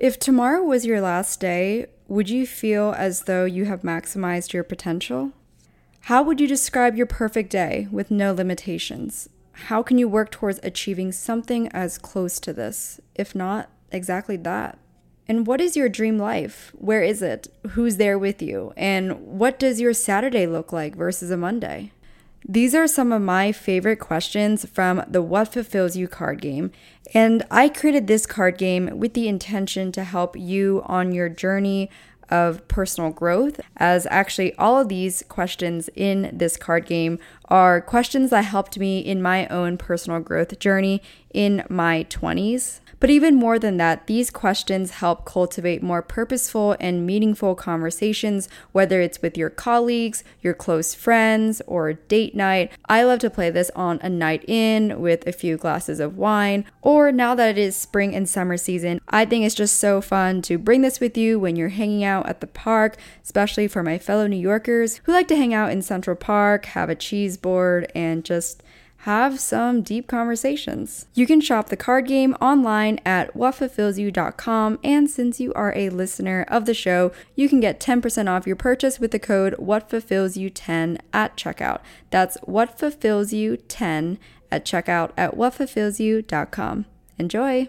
If tomorrow was your last day, would you feel as though you have maximized your potential? How would you describe your perfect day with no limitations? How can you work towards achieving something as close to this, if not exactly that? And what is your dream life? Where is it? Who's there with you? And what does your Saturday look like versus a Monday? These are some of my favorite questions from the What Fulfills You card game. And I created this card game with the intention to help you on your journey of personal growth, as actually all of these questions in this card game are questions that helped me in my own personal growth journey in my 20s. But even more than that, these questions help cultivate more purposeful and meaningful conversations, whether it's with your colleagues, your close friends, or date night. I love to play this on a night in with a few glasses of wine, or now that it is spring and summer season, I think it's just so fun to bring this with you when you're hanging out at the park, especially for my fellow New Yorkers who like to hang out in Central Park, have a cheese board, and just have some deep conversations. You can shop the card game online at whatfulfillsyou.com, and since you are a listener of the show, you can get 10% off your purchase with the code whatfulfillsyou10 at checkout. That's whatfulfillsyou10 at checkout at whatfulfillsyou.com. Enjoy!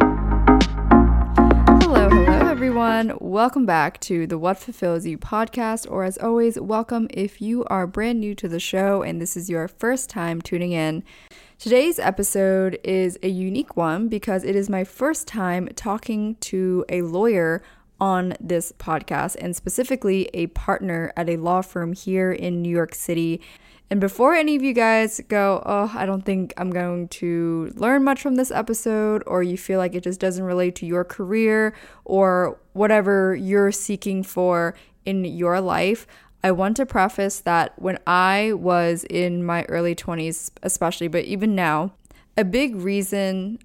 Everyone. Welcome back to the What Fulfills You podcast, or as always, welcome if you are brand new to the show and this is your first time tuning in. Today's episode is a unique one because it is my first time talking to a lawyer on this podcast and specifically a partner at a law firm here in New York City. And before any of you guys go, oh, I don't think I'm going to learn much from this episode, or you feel like it just doesn't relate to your career or whatever you're seeking for in your life, I want to preface that when I was in my early 20s, especially, but even now, a big reason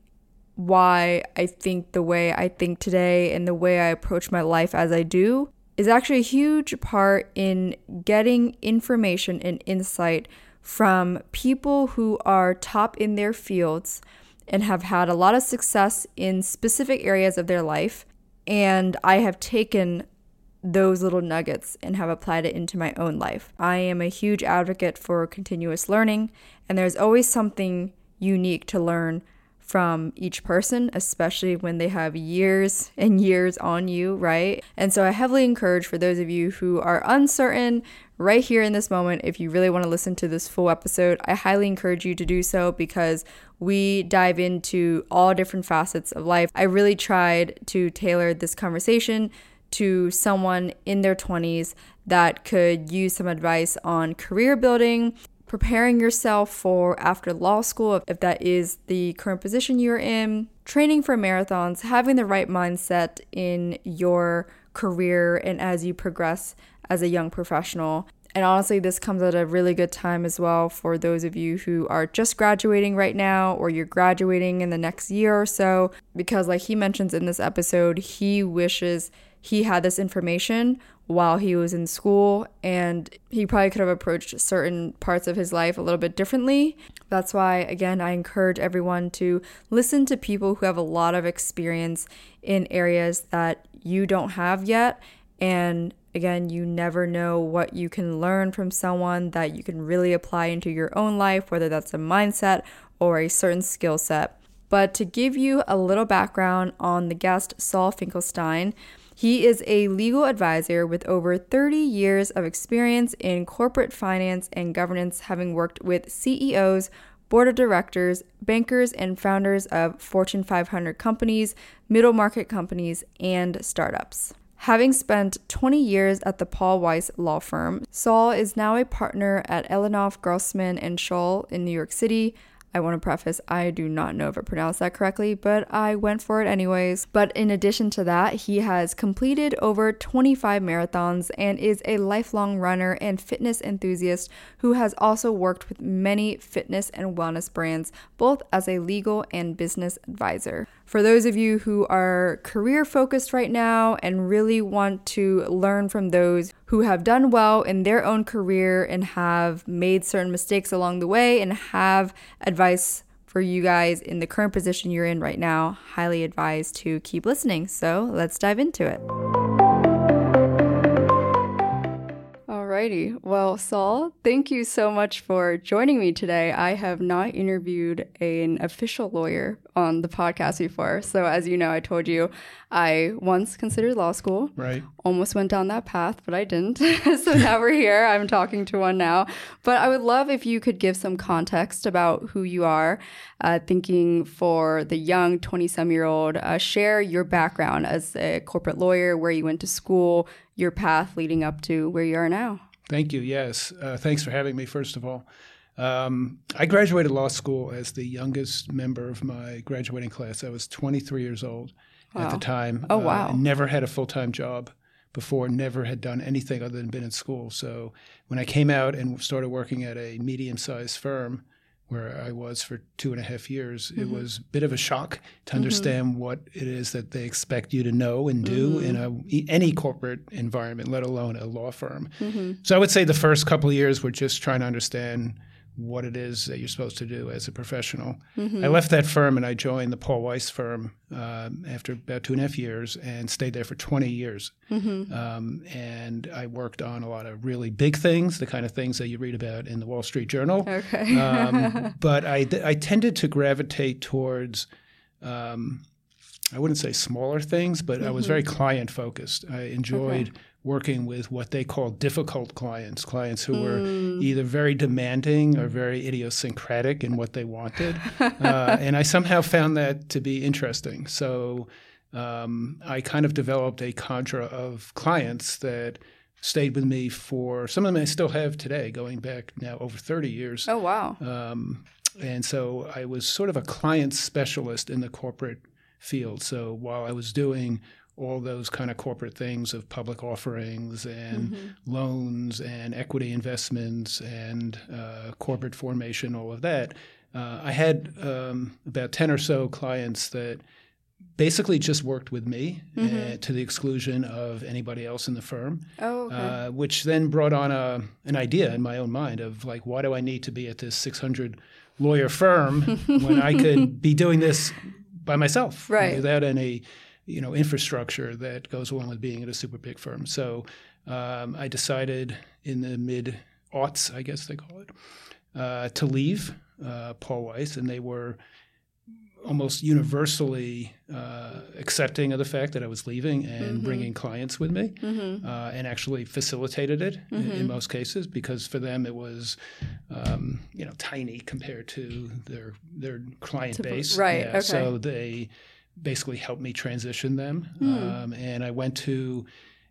why I think the way I think today and the way I approach my life as I do is actually a huge part in getting information and insight from people who are top in their fields and have had a lot of success in specific areas of their life. And I have taken those little nuggets and have applied it into my own life. I am a huge advocate for continuous learning, and there's always something unique to learn from each person, especially when they have years and years on you, right? And so I heavily encourage for those of you who are uncertain right here in this moment, if you really want to listen to this full episode, I highly encourage you to do so because we dive into all different facets of life. I really tried to tailor this conversation to someone in their 20s that could use some advice on career building, preparing yourself for after law school, if that is the current position you're in, training for marathons, having the right mindset in your career and as you progress as a young professional. And honestly, this comes at a really good time as well for those of you who are just graduating right now or you're graduating in the next year or so. Because, like he mentions in this episode, he wishes he had this information while he was in school and he probably could have approached certain parts of his life a little bit differently. That's why, again, I encourage everyone to listen to people who have a lot of experience in areas that you don't have yet. And again, you never know what you can learn from someone that you can really apply into your own life, whether that's a mindset or a certain skill set. But to give you a little background on the guest, Saul Finkelstein, he is a legal advisor with over 30 years of experience in corporate finance and governance, having worked with CEOs, board of directors, bankers, and founders of Fortune 500 companies, middle market companies, and startups. Having spent 20 years at the Paul Weiss law firm, Saul is now a partner at Ellenoff Grossman and Schole in New York City, I want to preface, I do not know if I pronounced that correctly, but I went for it anyways. But in addition to that, he has completed over 25 marathons and is a lifelong runner and fitness enthusiast who has also worked with many fitness and wellness brands, both as a legal and business advisor. For those of you who are career focused right now and really want to learn from those who have done well in their own career and have made certain mistakes along the way and have advice for you guys in the current position you're in right now, highly advised to keep listening. So let's dive into it. Alrighty. Well, Saul, thank you so much for joining me today. I have not interviewed an official lawyer on the podcast before. So, as you know, I told you I once considered law school. Right. Almost went down that path, but I didn't. so now we're here. I'm talking to one now. But I would love if you could give some context about who you are, uh, thinking for the young 20 some year old, uh, share your background as a corporate lawyer, where you went to school, your path leading up to where you are now. Thank you. Yes. Uh, thanks for having me, first of all. Um, I graduated law school as the youngest member of my graduating class. I was 23 years old wow. at the time. Oh, wow. Uh, never had a full time job before, never had done anything other than been in school. So when I came out and started working at a medium sized firm, where I was for two and a half years, mm-hmm. it was a bit of a shock to mm-hmm. understand mm-hmm. what it is that they expect you to know and do mm-hmm. in a, any corporate environment, let alone a law firm. Mm-hmm. So I would say the first couple of years were just trying to understand what it is that you're supposed to do as a professional. Mm-hmm. I left that firm and I joined the Paul Weiss firm uh, after about two and a half years and stayed there for 20 years. Mm-hmm. Um, and I worked on a lot of really big things, the kind of things that you read about in the Wall Street Journal. Okay. um, but I, I tended to gravitate towards. Um, I wouldn't say smaller things, but mm-hmm. I was mm-hmm. very client focused. I enjoyed okay working with what they call difficult clients, clients who mm. were hmm. either very demanding or very idiosyncratic in what they wanted. uh, and I somehow found that to be interesting. So um, I kind of developed a cadre of clients that stayed with me for some of them I still have today, going back now over 30 years. Oh, wow. Um, and so I was sort of a client specialist in the corporate field. So while I was doing all those kind of corporate things of public offerings and mm-hmm. loans and equity investments and uh, corporate formation, all of that. Uh, I had um, about 10 or so clients that basically just worked with me mm-hmm. uh, to the exclusion of anybody else in the firm. Oh, okay. uh, which then brought on a, an idea in my own mind of like, why do I need to be at this 600 lawyer firm when I could be doing this by myself right. without any you know infrastructure that goes along with being at a super big firm. So um, I decided in the mid aughts, I guess they call it, uh, to leave uh, Paul Weiss, and they were almost universally uh, accepting of the fact that I was leaving and mm-hmm. bringing clients with me, mm-hmm. uh, and actually facilitated it mm-hmm. in, in, most cases because for them it was, um, you know, tiny compared to their their client to, base. Right. Yeah, okay. So they basically helped me transition them. Mm. Um, and I went to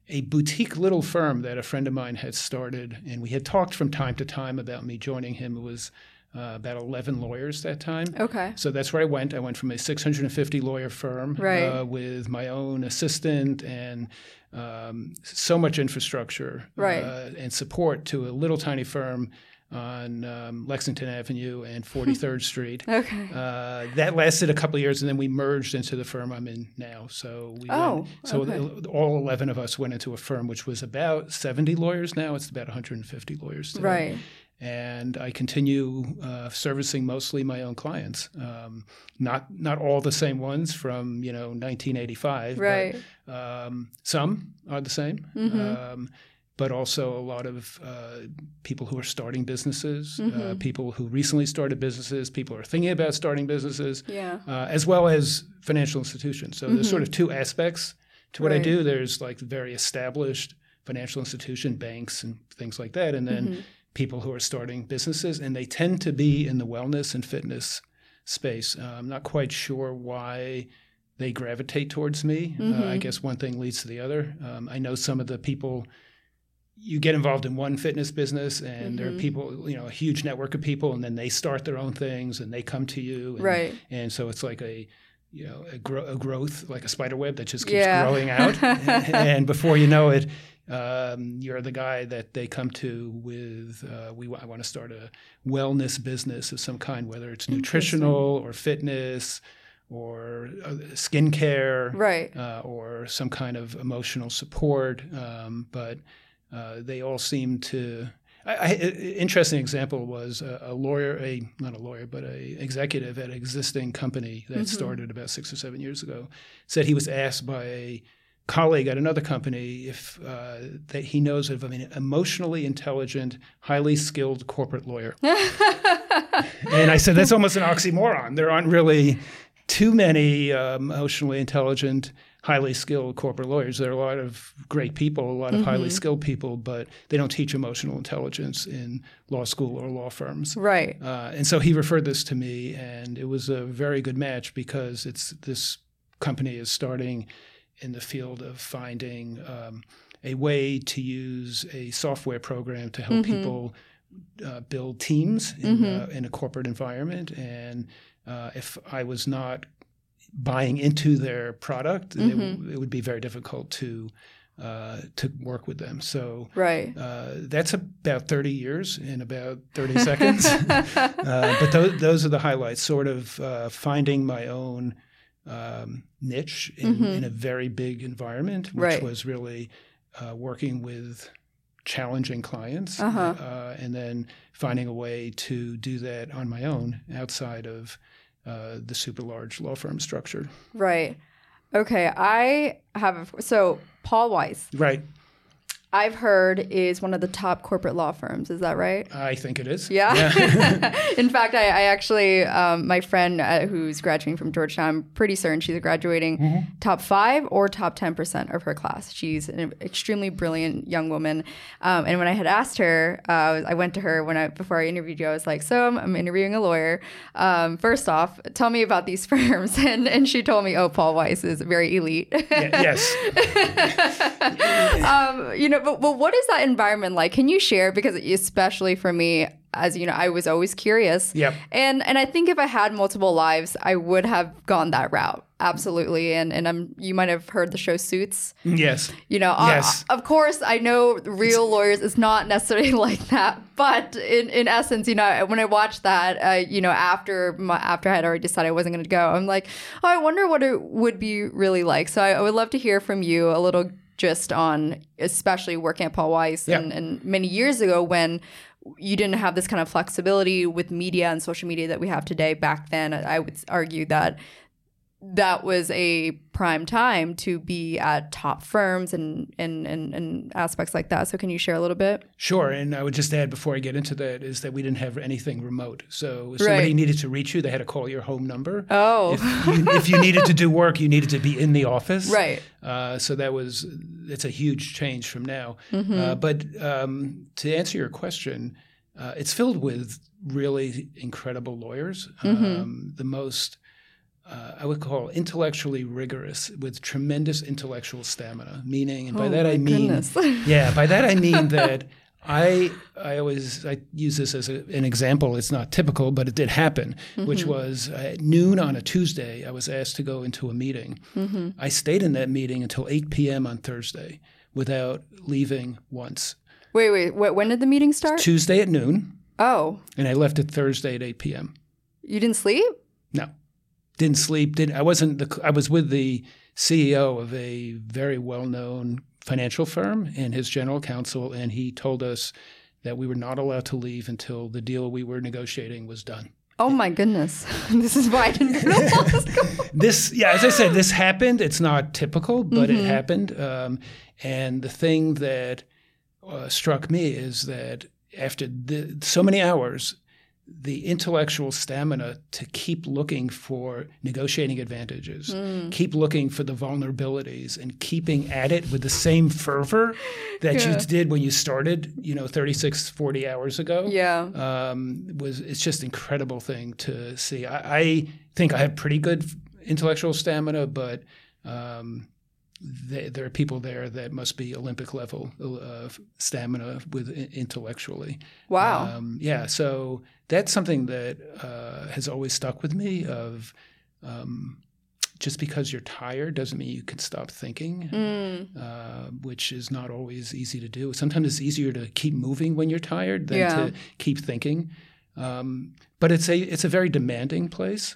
a boutique little firm that a friend of mine had started, and we had talked from time to time about me joining him. It was uh, about 11 lawyers that time. Okay. So that's where I went. I went from a 650 lawyer firm right. uh, with my own assistant and um, so much infrastructure right. uh, and support to a little tiny firm on um, Lexington Avenue and 43rd Street. Okay. Uh, that lasted a couple of years, and then we merged into the firm I'm in now. So we oh, went, so okay. all 11 of us went into a firm which was about 70 lawyers. Now it's about 150 lawyers. Today. Right. And I continue uh, servicing mostly my own clients, um, not not all the same ones from you know 1985. Right. But, um, some are the same. Mm-hmm. But also a lot of uh, people who are starting businesses, uh, mm-hmm. uh, people who recently started businesses, people who are thinking about starting businesses, yeah. uh, as well as financial institutions. So mm-hmm. there's sort of two aspects to what right. I do. There's like very established financial institution, banks, and things like that, and then mm-hmm. people who are starting businesses, and they tend to be in the wellness and fitness space. Uh, I'm not quite sure why they gravitate towards me. Uh, I mm-hmm. guess one thing leads to the other. Um, I know some of the people you get involved in one fitness business and mm-hmm. there are mm-hmm. people you know a huge network of people and then they start their own things and they come to you and, right and so it's like a you know a, gro- a growth like a spider web that just keeps yeah. growing out and before you know it um, you're the guy that they come to with uh, we I want to start a wellness business of some kind whether it's nutritional or fitness or uh, skincare right uh, or some kind of emotional support um, but uh, they all seem to. I, I, interesting example was a, a, lawyer, a not a lawyer, but a executive at an existing company that mm-hmm. started about six or seven years ago, said he was asked by a colleague at another company if uh, that he knows of an emotionally intelligent, highly skilled corporate lawyer. and I said that's almost an oxymoron. There aren't really too many uh, emotionally intelligent highly skilled corporate lawyers. There are a lot of great people, a lot of mm-hmm. highly skilled people, but they don't teach emotional intelligence in law school or law firms. Right. Uh, and so he referred this to me, and it was a very good match because it's this company is starting in the field of finding um, a way to use a software program to help mm-hmm. people uh, build teams in, mm-hmm. uh, in, a corporate environment. And uh, if I was not buying into their product, mm-hmm. it, it, would be very difficult to uh, to work with them. So right, uh, that's about thirty years in about thirty seconds. uh, but those those are the highlights. Sort of uh, finding my own um, niche in, mm-hmm. in, a very big environment, which right. was really uh, working with challenging clients, uh-huh. Uh, and then finding a way to do that on my own outside of uh, the super large law firm structure. Right. Okay. I have so Paul Weiss. Right. I've heard is one of the top corporate law firms. Is that right? I think it is. Yeah. yeah. In fact, I, I actually, um, my friend uh, who's graduating from Georgetown, I'm pretty certain she's graduating mm-hmm. top five or top 10% of her class. She's an extremely brilliant young woman. Um, and when I had asked her, uh, I went to her when I, before I interviewed you, I was like, so I'm, I'm interviewing a lawyer. Um, first off, tell me about these firms. And, and she told me, oh, Paul Weiss is very elite. Yeah, yes. Um, you know, but, but what is that environment like? Can you share? Because especially for me, as you know, I was always curious. Yep. And and I think if I had multiple lives, I would have gone that route. Absolutely. And and I'm you might have heard the show Suits. Yes. You know, uh, yes. Uh, of course I know real it's, lawyers is not necessarily like that, but in, in essence, you know, when I watched that, uh, you know, after my, after I had already decided I wasn't going to go, I'm like, oh, I wonder what it would be really like. So I, I would love to hear from you a little just on especially working at Paul Weiss yeah. and, and many years ago when you didn't have this kind of flexibility with media and social media that we have today. Back then, I would argue that that was a prime time to be at top firms and, and, and, and, aspects like that. So, can you share a little bit? Sure. And I would just add before I get into that is that we didn't have anything remote. So, if somebody right. needed to reach you, they had to call your home number. Oh. If you, if you needed to do work, you needed to be in the office. Right. Uh, so, that was, it's a huge change from now. Mm-hmm. Uh, but um, to answer your question, uh, it's filled with really incredible lawyers. Mm-hmm. Um, the most uh, I would call intellectually rigorous with tremendous intellectual stamina. Meaning, and by oh that I mean, yeah, by that I mean that I I always I use this as a, an example. It's not typical, but it did happen. Mm-hmm. Which was at noon on a Tuesday. I was asked to go into a meeting. Mm-hmm. I stayed in that meeting until 8 p.m. on Thursday without leaving once. Wait, wait, wait when did the meeting start? Tuesday at noon. Oh. And I left it Thursday at 8 p.m. You didn't sleep? No didn't sleep. Didn't I wasn't the I was with the CEO of a very well known financial firm and his general counsel, and he told us that we were not allowed to leave until the deal we were negotiating was done. Oh my goodness! this is why I didn't know. this, yeah, as I said, this happened. It's not typical, but mm-hmm. it happened. Um, and the thing that uh, struck me is that after the, so many hours, the intellectual stamina to keep looking for negotiating advantages, mm. keep looking for the vulnerabilities, and keeping at it with the same fervor that yeah. you did when you started, you know, 36, 40 hours ago. Yeah. Um, was it's just an incredible thing to see. I, I, think I have pretty good intellectual stamina, but um, they, there are people there that must be Olympic level uh, stamina with intellectually. Wow. Um, yeah. So that's something that uh, has always stuck with me. Of um, just because you're tired doesn't mean you can stop thinking, mm. uh, which is not always easy to do. Sometimes it's easier to keep moving when you're tired than yeah. to keep thinking. Um, but it's a it's a very demanding place.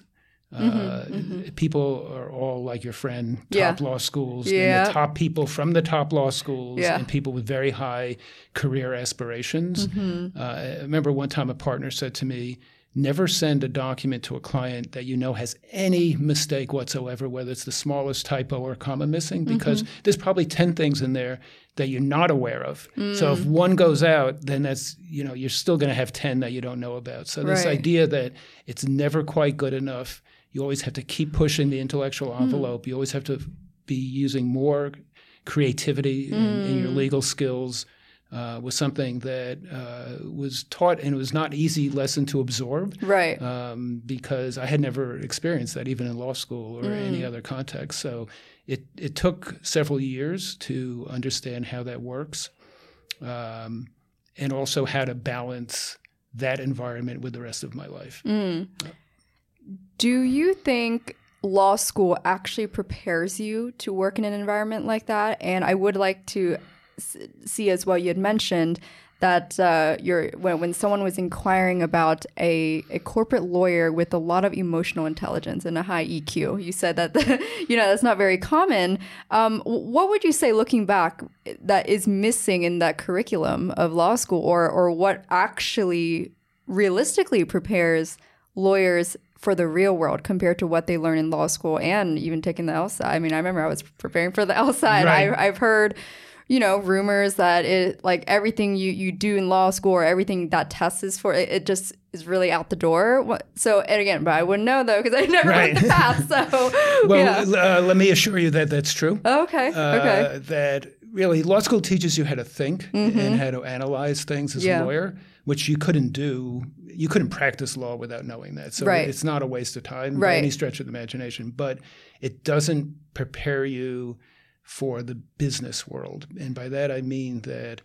Mm-hmm, uh, mm-hmm. People are all like your friend, top yeah. law schools, yeah. and the top people from the top law schools, yeah. and people with very high career aspirations. Mm-hmm. Uh, I remember one time a partner said to me, Never send a document to a client that you know has any mistake whatsoever, whether it's the smallest typo or comma missing, because mm-hmm. there's probably 10 things in there that you're not aware of. Mm. So if one goes out, then that's, you know, you're still going to have 10 that you don't know about. So this right. idea that it's never quite good enough you always have to keep pushing the intellectual hmm. envelope. Mm. You always have to be using more creativity mm. in, in, your hmm. legal skills. Uh, was something that uh, was taught and it was not easy lesson to absorb. Right. Um, because I had never experienced that even in law school or mm. any other context. So it, it took several years to understand how that works um, and also how to balance that environment with the rest of my life. Mm. Uh, do you think law school actually prepares you to work in an environment like that? And I would like to see as well, you had mentioned that uh, you're, when, when someone was inquiring about a, a corporate lawyer with a lot of emotional intelligence and a high EQ, you said that you know that's not very common. Um, what would you say, looking back, that is missing in that curriculum of law school, or or what actually realistically prepares lawyers for the real world compared to what they learn in law school and even taking the LSAT. I mean, I remember I was preparing for the LSAT. Right. I, I've heard, you know, rumors that it like everything you you do in law school or everything that test is for it, it just is really out the door. So and again, but I wouldn't know though because I never right. went the path. So well, yeah. uh, let me assure you that that's true. okay. Uh, okay. That really law school teaches you how to think mm-hmm. and how to analyze things as yeah. a lawyer, which you couldn't do you couldn't practice law without knowing that. So right. it's not a waste of time right. by any stretch of the imagination, but it doesn't prepare you for the business world. And by that I mean that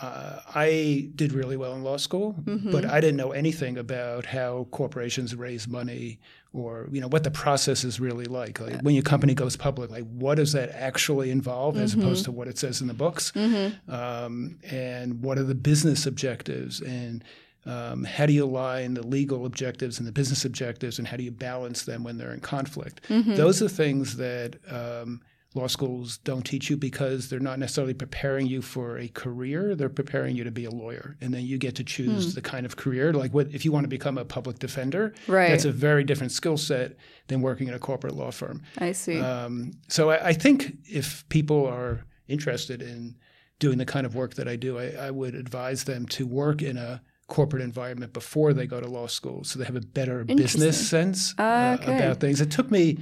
uh, I did really well in law school, mm-hmm. but I didn't know anything about how corporations raise money or you know what the process is really like. Like when your company goes public, like what does that actually involve mm-hmm. as opposed to what it says in the books, mm-hmm. um, and what are the business objectives and um, how do you align the legal objectives and the business objectives, and how do you balance them when they're in conflict? Mm-hmm. Those are things that um, law schools don't teach you because they're not necessarily preparing you for a career. They're preparing you to be a lawyer, and then you get to choose mm. the kind of career. Like, what if you want to become a public defender? Right. That's a very different skill set than working in a corporate law firm. I see. Um, so I, I, think if people are interested in doing the kind of work that I do, I, I would advise them to work in a corporate environment before they go to law school, so they have a better business sense uh, okay. about things. It took me.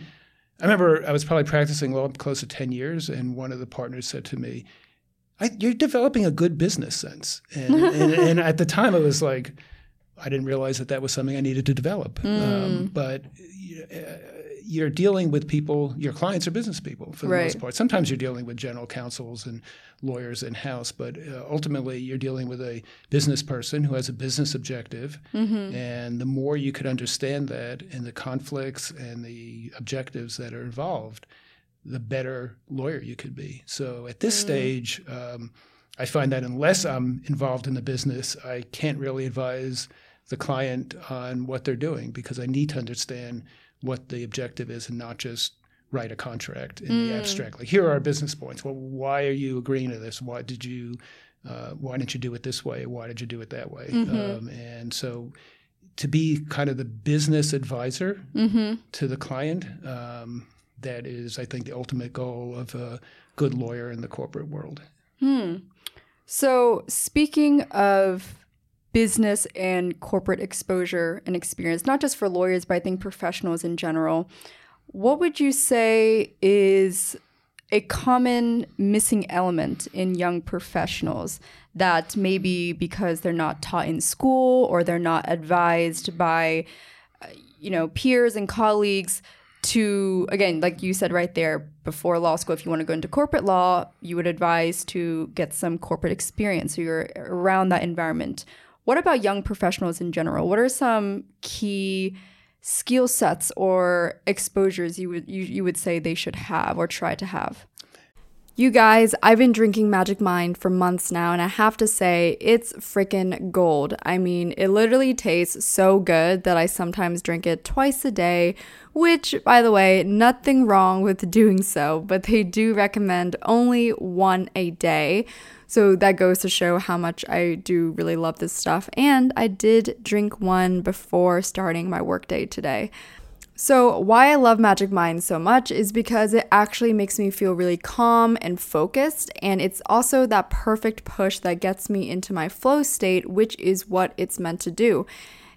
I remember I was probably practicing law close to ten years, and one of the partners said to me, "You're developing a good business sense." And, and, and, at the time, it was like I didn't realize that that was something I needed to develop. Mm. Um, but uh, you're dealing with people, your clients are business people for the right. most part. Sometimes you're dealing with general counsels and lawyers in house, but uh, ultimately you're dealing with a business person who has a business objective. Mm-hmm. And the more you could understand that and the conflicts and the objectives that are involved, the better lawyer you could be. So at this mm. stage, um, I find that unless I'm involved in the business, I can't really advise the client on what they're doing because I need to understand what the objective is and not just write a contract in mm. the abstract. Like, here are our business points. Well, why are you agreeing to this? Why did you? Uh, why didn't you do it this way? Why did you do it that way? Mm-hmm. Um, and so, to be kind of the business advisor mm-hmm. to the client, um, that is, I think, the ultimate goal of a good lawyer in the corporate world. Hmm. So, speaking of business and corporate exposure and experience, not just for lawyers, but I think professionals in general. What would you say is a common missing element in young professionals that maybe because they're not taught in school or they're not advised by uh, you know peers and colleagues to again like you said right there before law school if you want to go into corporate law you would advise to get some corporate experience so you're around that environment what about young professionals in general? What are some key skill sets or exposures you would you, you would say they should have or try to have you guys, I've been drinking Magic Mind for months now, and I have to say, it's freaking gold. I mean, it literally tastes so good that I sometimes drink it twice a day, which, by the way, nothing wrong with doing so, but they do recommend only one a day. So that goes to show how much I do really love this stuff. And I did drink one before starting my workday today. So, why I love Magic Mind so much is because it actually makes me feel really calm and focused, and it's also that perfect push that gets me into my flow state, which is what it's meant to do.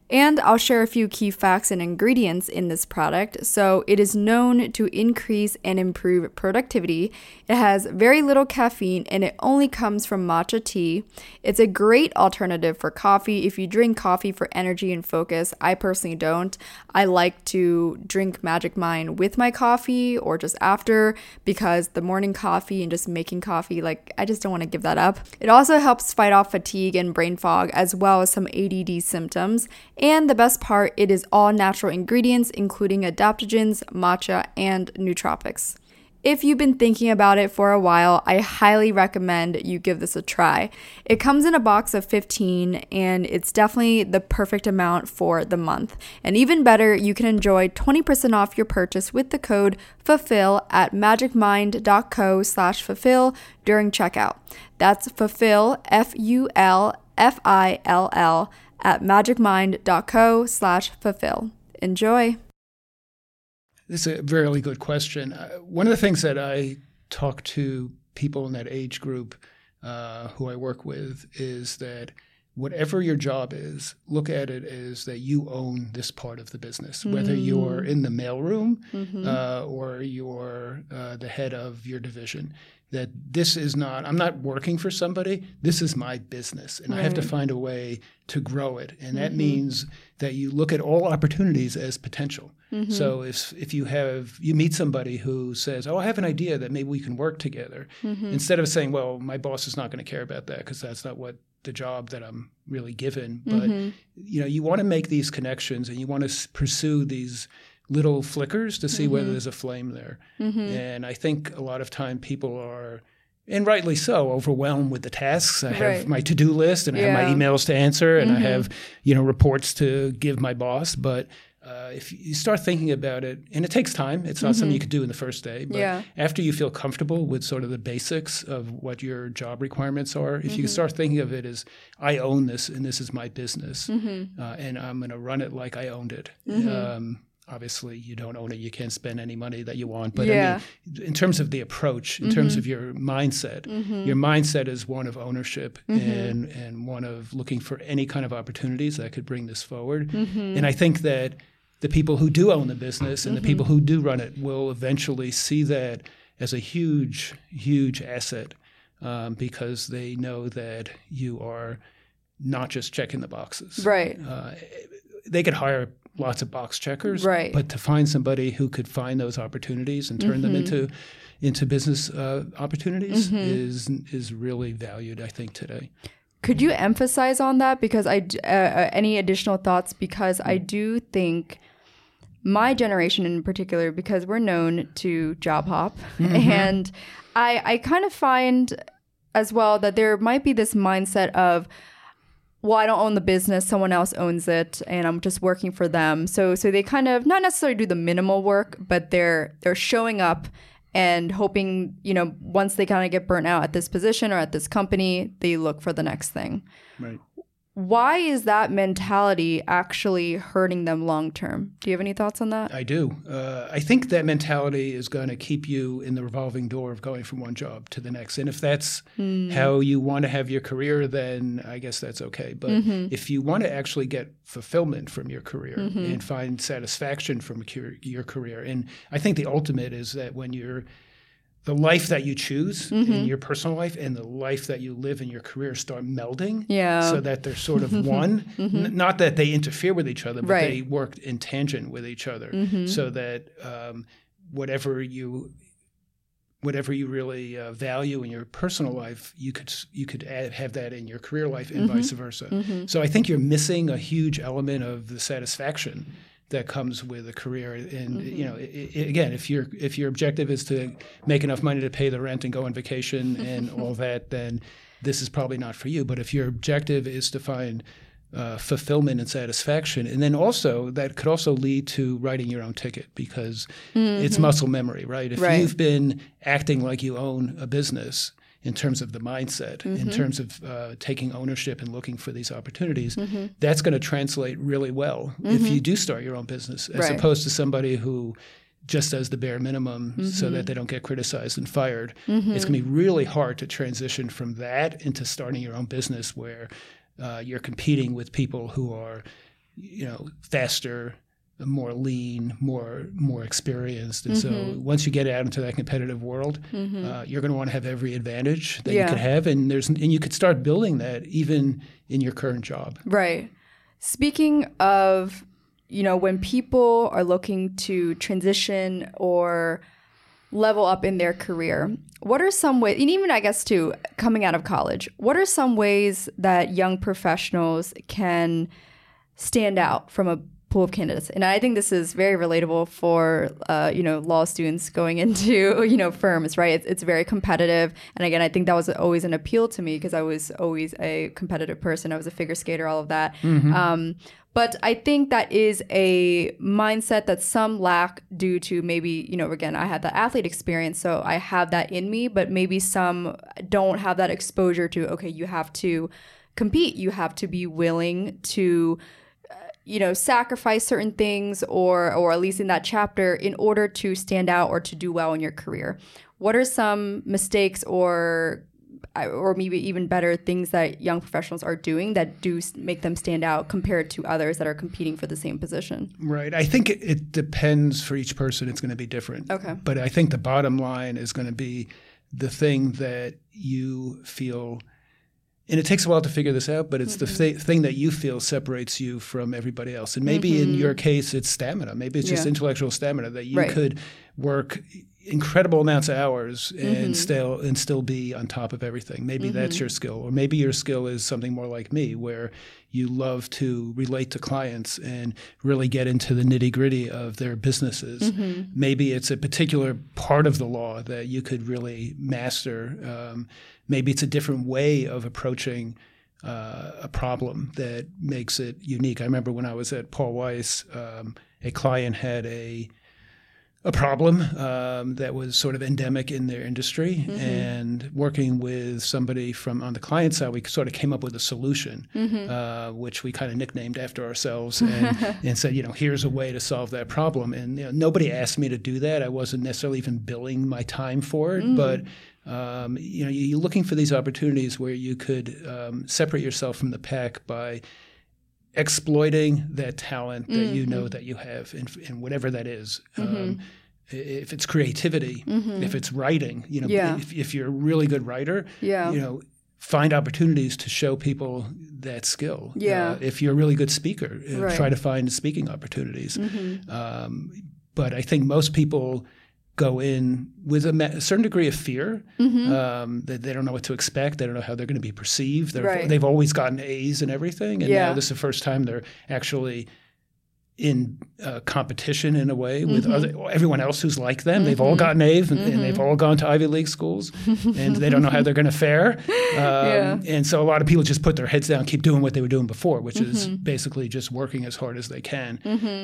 And I'll share a few key facts and ingredients in this product. So, it is known to increase and improve productivity. It has very little caffeine and it only comes from matcha tea. It's a great alternative for coffee if you drink coffee for energy and focus. I personally don't. I like to drink Magic Mind with my coffee or just after because the morning coffee and just making coffee, like, I just don't want to give that up. It also helps fight off fatigue and brain fog as well as some ADD symptoms. And the best part, it is all natural ingredients, including adaptogens, matcha, and nootropics. If you've been thinking about it for a while, I highly recommend you give this a try. It comes in a box of 15 and it's definitely the perfect amount for the month. And even better, you can enjoy 20% off your purchase with the code FULFILL at magicmind.co slash fulfill during checkout. That's fulfill, F-U-L, F-I-L-L at magicmind.co slash fulfill. Enjoy. This is a really good question. Uh, one of the things that I talk to people in that age group uh, who I work with is that whatever your job is, look at it as that you own this part of the business, mm-hmm. whether you're in the mailroom mm-hmm. uh, or you're uh, the head of your division that this is not i'm not working for somebody this is my business and right. i have to find a way to grow it and that mm-hmm. means that you look at all opportunities as potential mm-hmm. so if if you have you meet somebody who says oh i have an idea that maybe we can work together mm-hmm. instead of saying well my boss is not going to care about that because that's not what the job that i'm really given but mm-hmm. you know you want to make these connections and you want to pursue these little flickers to see mm-hmm. whether there's a flame there. Mm-hmm. And I think a lot of time people are, and rightly so, overwhelmed with the tasks. I have right. my to-do list and I have my emails to answer and mm-hmm. I have, you know, reports to give my boss. But uh, if you start thinking about it, and it takes time, it's not something you mm-hmm. could do in the first day. But yeah. after you feel comfortable with sort of the basics of what your job requirements are, if you mm-hmm. start thinking of it as I own this and this is my business, mm-hmm. uh, and I'm going to run it like I owned it. Um, obviously you don't own it you can't spend any money that you want but yeah. I mean, in terms of the approach in mm-hmm. terms of your mindset mm-hmm. your mindset is one of ownership mm-hmm. and and one of looking for any kind of opportunities that could bring this forward mm-hmm. and i think that the people who do own the business and the people mm-hmm. who do run it will eventually see that as a huge huge asset um, because they know that you are not just checking the boxes right uh, they could hire lots of box checkers. Right. But to find somebody who could find those opportunities and turn mm-hmm. them into into business uh, opportunities mm-hmm. is is really valued, I think, today. Could you emphasize on that? Because I uh, uh, any additional thoughts? Because I do think my generation in particular, because we're known to job hop, mm-hmm. and I I kind of find as well that there might be this mindset of well, I don't own the business, someone else owns it, and I'm just working for them. So so they kind of not necessarily do the minimal work, but they're they're showing up and hoping, you know, once they kind of get burnt out at this position or at this company, they look for the next thing. Right why is that mentality actually hurting them long term? Do you have any thoughts on that? I do. Uh, I think that mentality is going to keep you in the revolving door of going from one job to the next. And if that's mm. how you want to have your career, then I guess that's okay. But mm-hmm. if you want to actually get fulfillment from your career mm-hmm. and find satisfaction from your career, and I think the ultimate is that when you're the life that you choose mm-hmm. in your personal life and the life that you live in your career start melding yeah. so that they're sort of one mm-hmm. N- not that they interfere with each other but Right. they work in tangent with each other Mhm. so that um, whatever you whatever you really uh, value in your personal life you could you could add, have that in your career life and Mhm. vice versa Mhm. so I think you're missing a huge element of the satisfaction that comes with a career. And Mm-hmm. you know, i i again, if your if your objective is to make enough money to pay the rent and go on vacation and all that, then this is probably not for you. But if your objective is to find uh, fulfillment and satisfaction, and then also that could also lead to writing your own ticket because it's muscle memory, right? If Mm-hmm. Right. you've been acting like you own a business in terms of the mindset, Mm-hmm. in terms of uh, taking ownership and looking for these opportunities, Mm-hmm. that's going to translate really well if you do start your own business, as Right. opposed to somebody who just does the bare minimum Mm-hmm. so that they don't get criticized and fired. It's going to be really hard to transition from that into starting your own business where uh, you're competing with people who are, you know, faster, more lean, more more experienced, and Mm-hmm. so once you get out into that competitive world, uh, you're going to want to have every advantage that Yeah. you could have, and there's and you could start building that even in your current job. Right. Speaking of, you know, when people are looking to transition or level up in their career, what are some ways, and even I guess too, coming out of college, what are some ways that young professionals can stand out from a pool of candidates? And I think this is very relatable for, uh, you know, law students going into, you know, firms, right? It's, it's very competitive. And again, I think that was always an appeal to me because I was always a competitive person. I was a figure skater, all of that. Um, but I think that is a mindset that some lack due to maybe, you know, again, I had the athlete experience, so I have that in me, but maybe some don't have that exposure to, okay, you have to compete, you have to be willing to you know sacrifice certain things or or at least in that chapter in order to stand out or to do well in your career what are some mistakes or or maybe even better things that young professionals are doing that do make them stand out compared to others that are competing for the same position Right. I think it, it depends for each person. It's going to be different. Okay. But I think the bottom line is going to be the thing that you feel, and it takes a while to figure this out, but it's the mm-hmm. th- thing that you feel separates you from everybody else. And maybe in mm-hmm. your case, it's stamina. Maybe it's just Yeah. intellectual stamina that you Right. could work incredible amounts of hours and mm-hmm. still and still be on top of everything. Maybe that's your skill, or maybe your skill is something more like me, where you love to relate to clients and really get into the nitty gritty of their businesses. Maybe it's a particular part of the law that you could really master. Um, maybe it's a different way of approaching. Uh, a problem that makes it unique. I remember when I was at Paul Weiss, um, a client had a a problem um, that was sort of endemic in their industry, and working with somebody from on the client side, we sort of came up with a solution, uh, which we kind of nicknamed after ourselves, and, and said, you know, here's a way to solve that problem. And you know, nobody asked me to do that. I wasn't necessarily even billing my time for it, but um, you know, you're looking for these opportunities where you could um, separate yourself from the pack by exploiting that talent that you know that you have in, in whatever that is. Um, if it's creativity, if it's writing, you know, Yeah. if, if you're a really good writer, Yeah. you know, find opportunities to show people that skill. Yeah. Uh, if you're a really good speaker, uh, Right. Mm-hmm. try to find speaking opportunities. Um, but I think most people go in with a, ma- certain degree of fear. Um, that they don't know what to expect. They don't know how they're going to be perceived. Right. They've always gotten A's and everything, and Yeah. now this is the first time they're actually in uh, competition in a way with Mm-hmm. other, everyone else who's like them. They've all gotten A's and, and Mm-hmm. they've all gone to Ivy League schools, and they don't know how they're going to fare. Um, Yeah. And so a lot of people just put their heads down, keep doing what they were doing before, which is Mm-hmm. basically just working as hard as they can.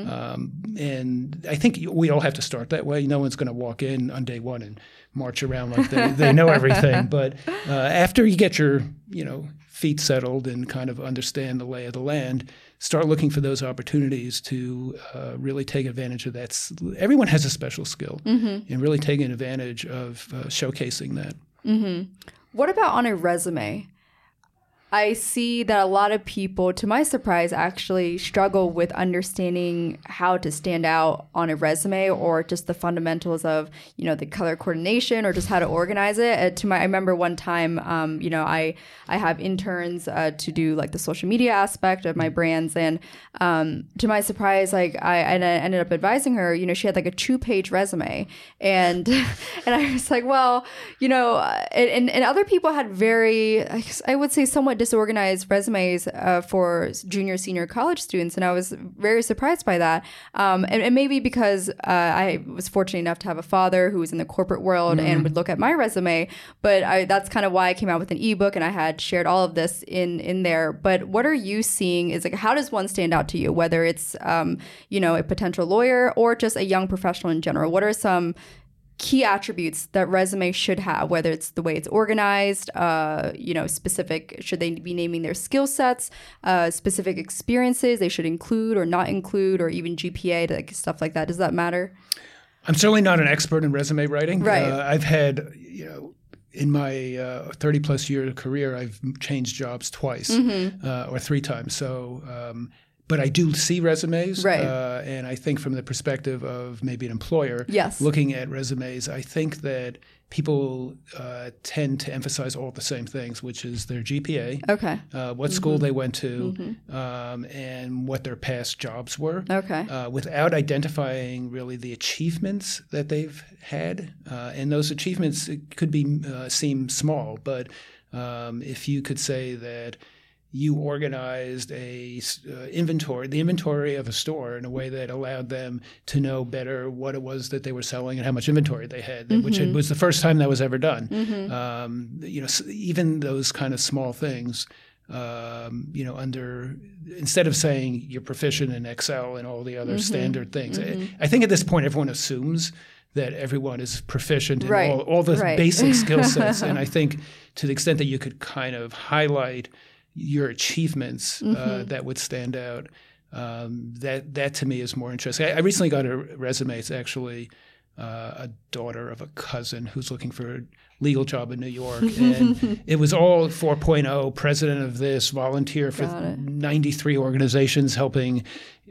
Um, and I think we all have to start that way. No one's going to walk in on day one and march around like they, they know everything. But uh, after you get your, you know, feet settled and kind of understand the lay of the land, start looking for those opportunities to uh, really take advantage of that. Everyone has a special skill, and really taking advantage of uh, showcasing that. what about on a resume I see that a lot of people, to my surprise, actually struggle with understanding how to stand out on a resume or just the fundamentals of, you know, the color coordination or just how to organize it. Uh, to my, I remember one time, um, you know, I I have interns uh, to do like the social media aspect of my brands, and um, to my surprise, like I, I ended up advising her. You know, she had like a two page resume, and and I was like, well, you know, uh, and and other people had very, I would say, somewhat disorganized resumes uh, for junior, senior college students, and I was very surprised by that. Um, and, and, maybe because uh, I was fortunate enough to have a father who was in the corporate world mm-hmm. and would look at my resume, but I, that's kind of why I came out with an ebook, and I had shared all of this in in there. But what are you seeing? Is like how does one stand out to you? Whether it's um, you know a potential lawyer or just a young professional in general. What are some key attributes that resume should have whether it's the way it's organized uh, you know specific should they be naming their skill sets uh, specific experiences they should include or not include or even gpa like stuff like that does that matter i'm certainly not an expert in resume writing right uh, i've had you know in my uh, 30 plus year career, I've changed jobs twice mm-hmm. uh, or three times. So um, but I do see resumes, right? Uh, and I think from the perspective of maybe an employer, yes. looking at resumes, I think that people uh, tend to emphasize all the same things, which is their GPA, okay, uh, what mm-hmm. school they went to, mm-hmm. um, and what their past jobs were, okay, uh, without identifying really the achievements that they've had, uh, and those achievements could be uh, seem small, but um, if you could say that you organized a uh, inventory, the inventory of a store in a way that allowed them to know better what it was that they were selling and how much inventory they had, mm-hmm. which was the first time that was ever done. Mm-hmm. Um, you know, even those kind of small things. Um, you know, under instead of saying you're proficient in Excel and all the other mm-hmm. standard things, I, mm-hmm. I think at this point everyone assumes that everyone is proficient in right. all, all the right. basic skill sets. and I think to the extent that you could kind of highlight your achievements uh, mm-hmm. uh, that would stand out. Um, that that to me is more interesting. I, I recently got a resume. It's actually uh, a daughter of a cousin who's looking for a legal job in New York, and it was all 4.0. President of this, volunteer for 93 organizations helping.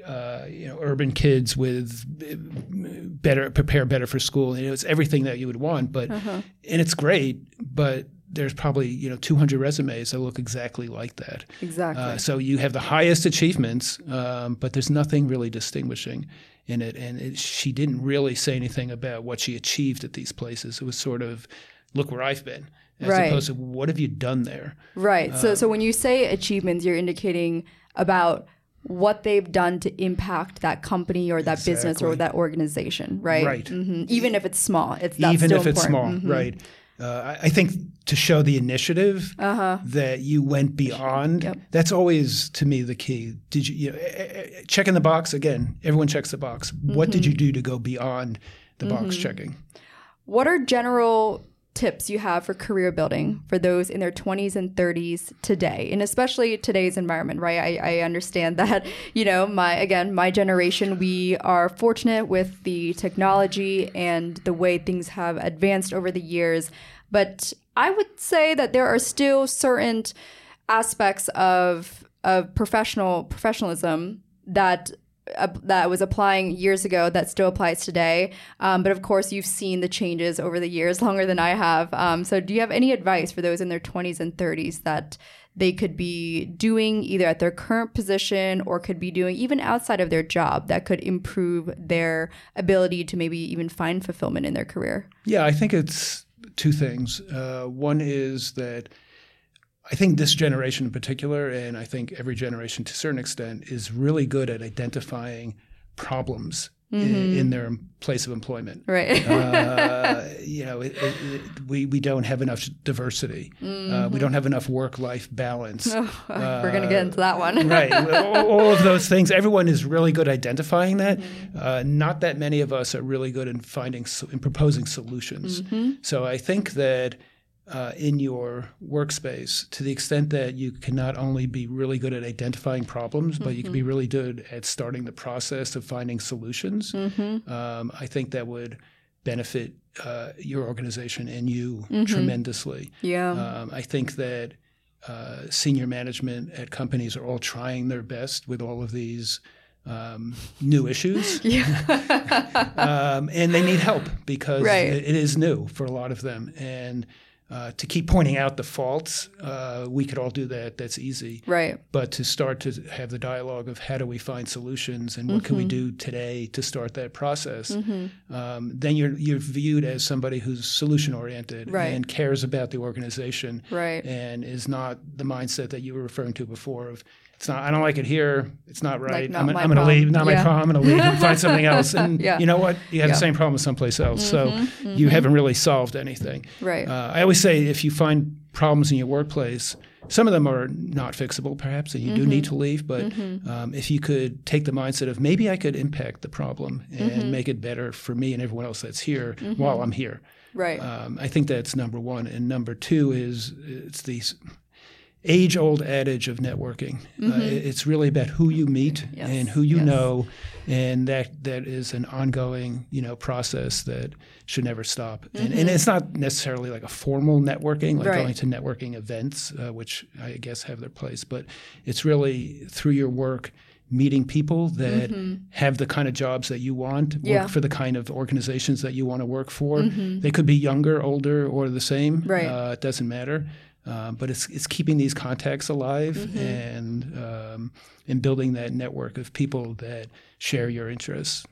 Uh, you know, urban kids with better prepare better for school. And it was everything that you would want, but uh-huh. and it's great. But there's probably you know 200 resumes that look exactly like that. Exactly. Uh, so you have the highest achievements, um, but there's nothing really distinguishing in it. And it, she didn't really say anything about what she achieved at these places. It was sort of, look where I've been, as right. opposed to what have you done there. Right. Um, so so when you say achievements, you're indicating about what they've done to impact that company or that exactly. business or that organization, right? Right. Mm-hmm. Even if it's small, it's even if it's small, mm-hmm. right? Uh, I think to show the initiative uh-huh. that you went beyond. Yep. That's always to me the key. Did you, you know, eh, eh, eh, checking the box again? Everyone checks the box. Mm-hmm. What did you do to go beyond the mm-hmm. box checking? What are general tips you have for career building for those in their 20s and 30s today and especially today's environment right? I, I, understand that you know my again my generation we are fortunate with the technology and the way things have advanced over the years but i would say that there are still certain aspects of of professional professionalism that uh, that was applying years ago that still applies today. Um, but of course, you've seen the changes over the years longer than I have. Um, so, do you have any advice for those in their 20s and 30s that they could be doing either at their current position or could be doing even outside of their job that could improve their ability to maybe even find fulfillment in their career? Yeah, I think it's two things. Uh, one is that I think this generation in particular, and I think every generation to a certain extent, is really good at identifying problems mm-hmm. in, in, their place of employment. Right. uh, you know, it, it, it, we we don't have enough diversity. Mm-hmm. Uh, we mm-hmm. don't have enough work life balance. Oh, uh, we're going to get into that one. right. All, all, of those things. Everyone is really good identifying that. Mm-hmm. Uh, not that many of us are really good in finding in proposing solutions. Mm-hmm. So I think that uh, in your workspace to the extent that you can not only be really good at identifying problems, but mm-hmm. you can be mm-hmm. really good at starting the process of finding solutions. Mm-hmm. Um, I think that would benefit uh, your organization and you mm-hmm. tremendously. Yeah. Um, I think that uh, senior management at companies are all trying their best with all of these um, new issues. um, and they need help because Right. it, it is new for a lot of them. And uh, to keep pointing out the faults, uh, we could all do that. That's easy. Right. But to start to have the dialogue of how do we find solutions and what can Mm-hmm. we do today to start that process, um, then you're you're viewed as somebody who's solution oriented Right. and cares about the organization Right. and is not the mindset that you were referring to before of it's not I don't like it here it's not right not I'm, I'm going to leave not problem. my problem I'm going to leave and find something else and Yeah. you know what you have Yeah. the same problem someplace else so you haven't really solved anything Right. uh, I always say if you find problems in your workplace, some of them are not fixable, perhaps, and you do need to leave. But um, if you could take the mindset of maybe I could impact the problem and make it better for me and everyone else that's here while I'm here, right. um, I think that's number one. And number two is it's the age old adage of networking. Uh, it's really about who you meet Mm-hmm. Yes, and who you yes. know, and that that is an ongoing you know process that should never stop. And, and it's not necessarily like a formal networking, like Mm-hmm. Right. going to networking events, uh, which I guess have their place, but it's really through your work. Meeting people that have the kind of jobs that you want, work Mm-hmm. Yeah. Mm-hmm. for the kind of organizations that you want to work for. They could be younger, older, or the same. Right. Uh, it doesn't matter. Um, but it's it's keeping these contacts alive Mm-hmm. and um, and building that network of people that share your interests.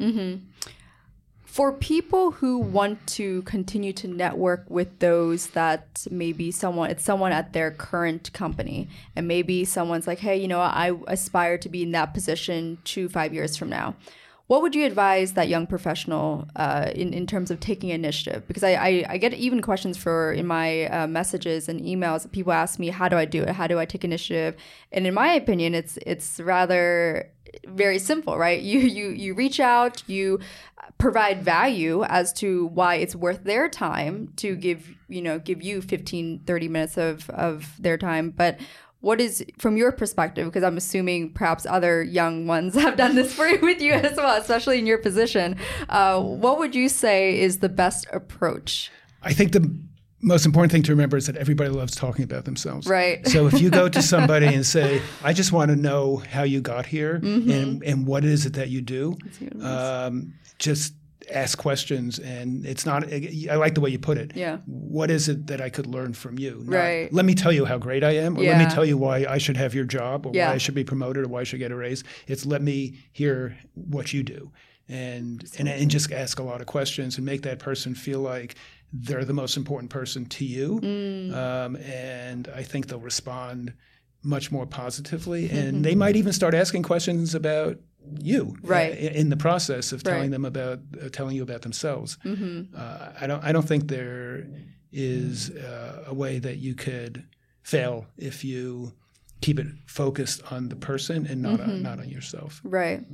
For people who want to continue to network with those that maybe someone it's someone at their current company and maybe someone's like, hey, you know, I aspire to be in that position two five years from now. What would you advise that young professional uh, in in terms of taking initiative? Because I, I, I get even questions for in my uh, messages and emails. People ask me, how do I do it? How do I take initiative? And in my opinion, it's it's rather very simple, right? You you you reach out, you provide value as to why it's worth their time to give, you know, give you 15 30 minutes of of their time, but what is from your perspective because i'm assuming perhaps other young ones have done this for you with you as well especially in your position uh, what would you say is the best approach I think the most important thing to remember is that everybody loves talking about themselves. Right. So if you go to somebody and say, "I just want to know how you got here Mm-hmm. and and what is it that you do," um, just ask questions. And it's not. I like the way you put it. Yeah. What is it that I could learn from you? Not, Right. Let me tell you how great I am, or let me tell you why I should have your job, or Yeah. why I should be promoted, or why I should get a raise. It's let me hear what you do. And, and and just ask a lot of questions and make that person feel like they're the most important person to you. Mm. Um, and I think they'll respond much more positively. And they might even start asking questions about you Right. uh, in the process of telling Right. them about uh, telling you about themselves. Mm-hmm. Uh, I don't I don't think there is uh, a way that you could fail if you keep it focused on the person and not Mm-hmm. on, not on yourself. Right.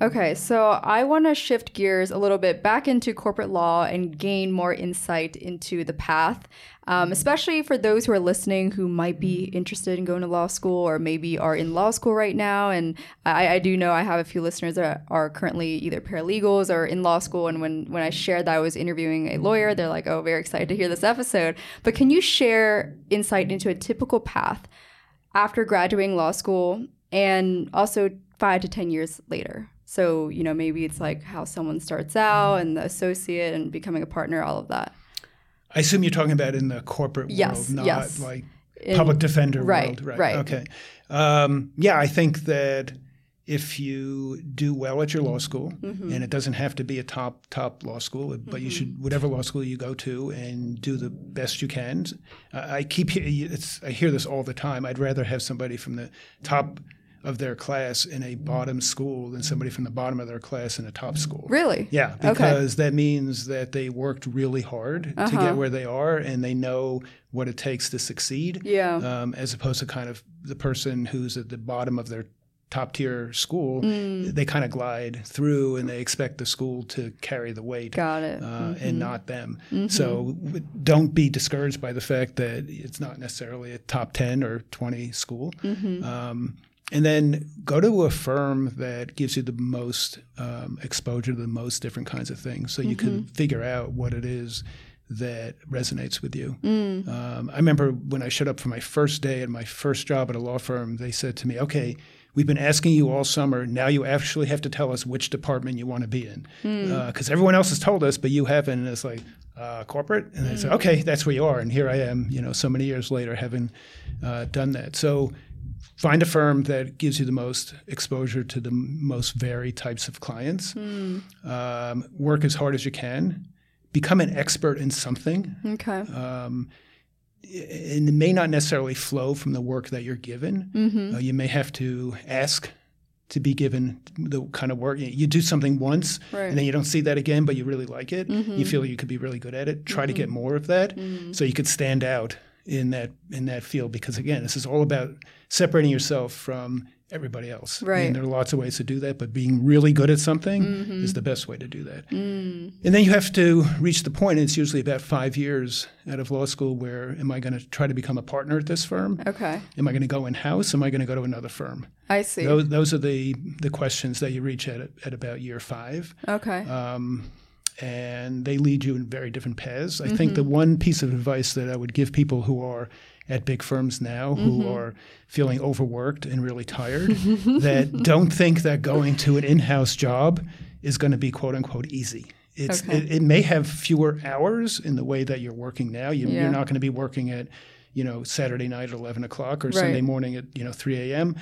Okay, so I want to shift gears a little bit back into corporate law and gain more insight into the path, um, especially for those who are listening who might be interested in going to law school or maybe are in law school right now. And I, I do know I have a few listeners that are currently either paralegals or in law school. And when, when I shared that I was interviewing a lawyer, they're like, oh, very excited to hear this episode. But can you share insight into a typical path after graduating law school and also five to 10 years later. So, you know, maybe it's like how someone starts out and the associate and becoming a partner, all of that. I assume you're talking about in the corporate Yes, world, not yes. like In- public defender right, world. Right. right. Okay. Um, yeah, I think that if you do well at your law school, Mm-hmm. and it doesn't have to be a top top law school, but you should whatever law school you go to and do the best you can. I I keep it's I hear this all the time. I'd rather have somebody from the top of their class in a bottom school than somebody from the bottom of their class in a top school. Really? Yeah, Okay. because that means that they worked really hard to Uh-huh. get where they are, and they know what it takes to succeed. Yeah. Um, as opposed to kind of the person who's at the bottom of their top tier school, Mm. they kind of glide through, and they expect the school to carry the weight. Got it. Uh, And not them. Mm-hmm. So don't be discouraged by the fact that it's not necessarily a top 10 or 20 school. Mm-hmm. Um, and then go to a firm that gives you the most um, exposure to the most different kinds of things so you can Mm-hmm. figure out what it is that resonates with you. Um, I remember when I showed up for my first day at my first job at a law firm, they said to me, "Okay, we've been asking you all summer. Now you actually have to tell us which department you want to be in, because everyone else has told us, but you haven't." And it's like uh, corporate, and I said, "Okay, that's where you are." And here I am, you know, so many years later, having uh, done that. So find a firm that gives you the most exposure to the most varied types of clients. Um, work as hard as you can. Become an expert in something. Okay. Um, and it may not necessarily flow from the work that you're given. Mm-hmm. Uh, you may have to ask to be given the kind of work. You do something once, Right. and then you don't see that again, but you really like it. Mm-hmm. You feel you could be really good at it. Try to get more of that, so you could stand out in that in that field. Because again, this is all about separating yourself from everybody else. Right. And there are lots of ways to do that, but being really good at something Mm-hmm. is the best way to do that. Mm. And then you have to reach the point, and it's usually about five years out of law school, where am I going to try to become a partner at this firm? Okay. Am I going to go in house? Am I going to go to another firm? I see. Those, those are the, the questions that you reach at, at about year five. okay. Um, and they lead you in very different paths. I Mm-hmm. think the one piece of advice that I would give people who are at big firms now who Mm-hmm. are feeling overworked and really tired that don't think that going to an in-house job is going to be quote unquote easy. It's Okay. it, it may have fewer hours in the way that you're working now. You, Yeah. You're not going to be working at you know Saturday night at 11 o'clock or Right. Sunday morning at you know 3 a.m.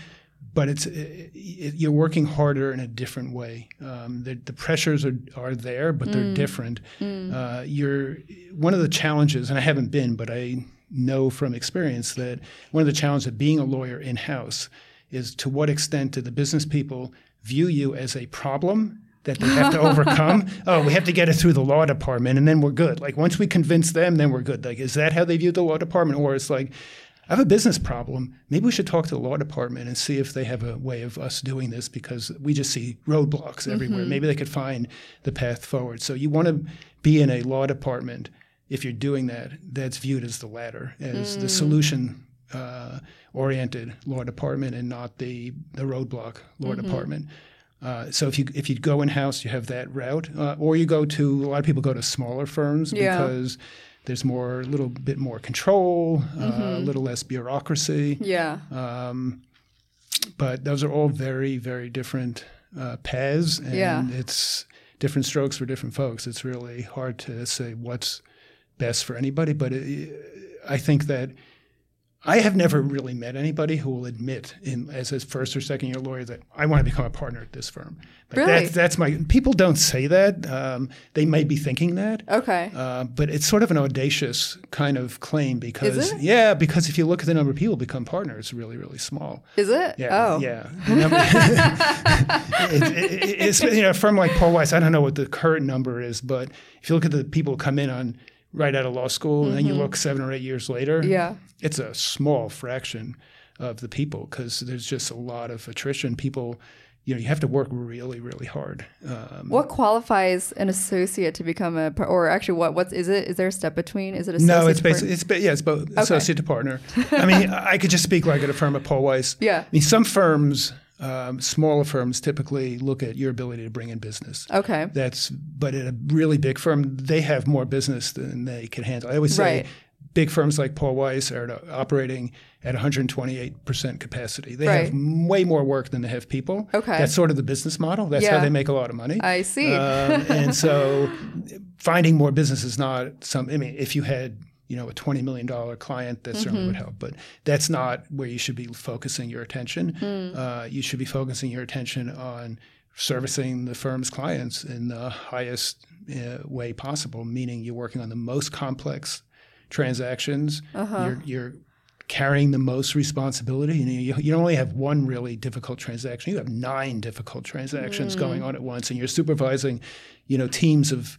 But it's it, it, you're working harder in a different way. Um, the, the pressures are, are there, but Mm. they're different. Uh, you're one of the challenges, and I haven't been, but I know from experience that one of the challenges of being a lawyer in house is to what extent do the business people view you as a problem that they have to overcome? oh, we have to get it through the law department, and then we're good. Like once we convince them, then we're good. Like is that how they view the law department, or it's like I have a business problem. Maybe we should talk to the law department and see if they have a way of us doing this because we just see roadblocks everywhere. Mm-hmm. Maybe they could find the path forward. So you want to be in a law department if you're doing that. That's viewed as the latter, as the solution. Uh, oriented law department and not the the roadblock law department. Uh, so if you if you go in house, you have that route, uh, or you go to a lot of people go to smaller firms Yeah. because there's more a little bit more control, uh, Mm-hmm. a little less bureaucracy. yeah. Um, but those are all very very different uh, paths, and Yeah. it's different strokes for different folks. It's really hard to say what's best for anybody, but it, I think that. I have never really met anybody who will admit, in as a first or second year lawyer, that I want to become a partner at this firm. Like Really? That's, that's my. People don't say that. Um, they may be thinking that, Okay. uh, but it's sort of an audacious kind of claim because, it? yeah, because if you look at the number of people become partners, it's really, really small. Is it? Yeah, oh. yeah. Number- it, it, it's you know a firm like Paul Weiss. I don't know what the current number is, but if you look at the people who come in on right out of law school, and then you look seven or eight years later, Mm-hmm. Yeah. it's a small fraction of the people because there's just a lot of attrition. People, you know, you have to work really, really hard. Um, What qualifies an associate to become a, or actually, what what is it? Is there a step between? Is it associate? no, it's basically it's yeah, it's both associate to partner. I mean, I could just speak like at a firm at Paul Weiss. Yeah. I mean, some firms, um, smaller firms, typically look at your ability to bring in business. Okay. That's but at a really big firm, they have more business than they can handle. I always say Right. big firms like Paul Weiss are operating at 128% capacity. They Right. have way more work than they have people. Okay. That's sort of the business model. That's Yeah. how they make a lot of money. I see. Um, and so finding more business is not some, I mean, if you had, you know, a $20 million client, that certainly Mm-hmm. would help. But that's not where you should be focusing your attention. Hmm. Uh, you should be focusing your attention on servicing the firm's clients in the highest uh, way possible, meaning you're working on the most complex transactions. Uh-huh. You're, you're carrying the most responsibility. You, know, you, you don't only have one really difficult transaction; you have nine difficult transactions Mm. going on at once, and you're supervising, you know, teams of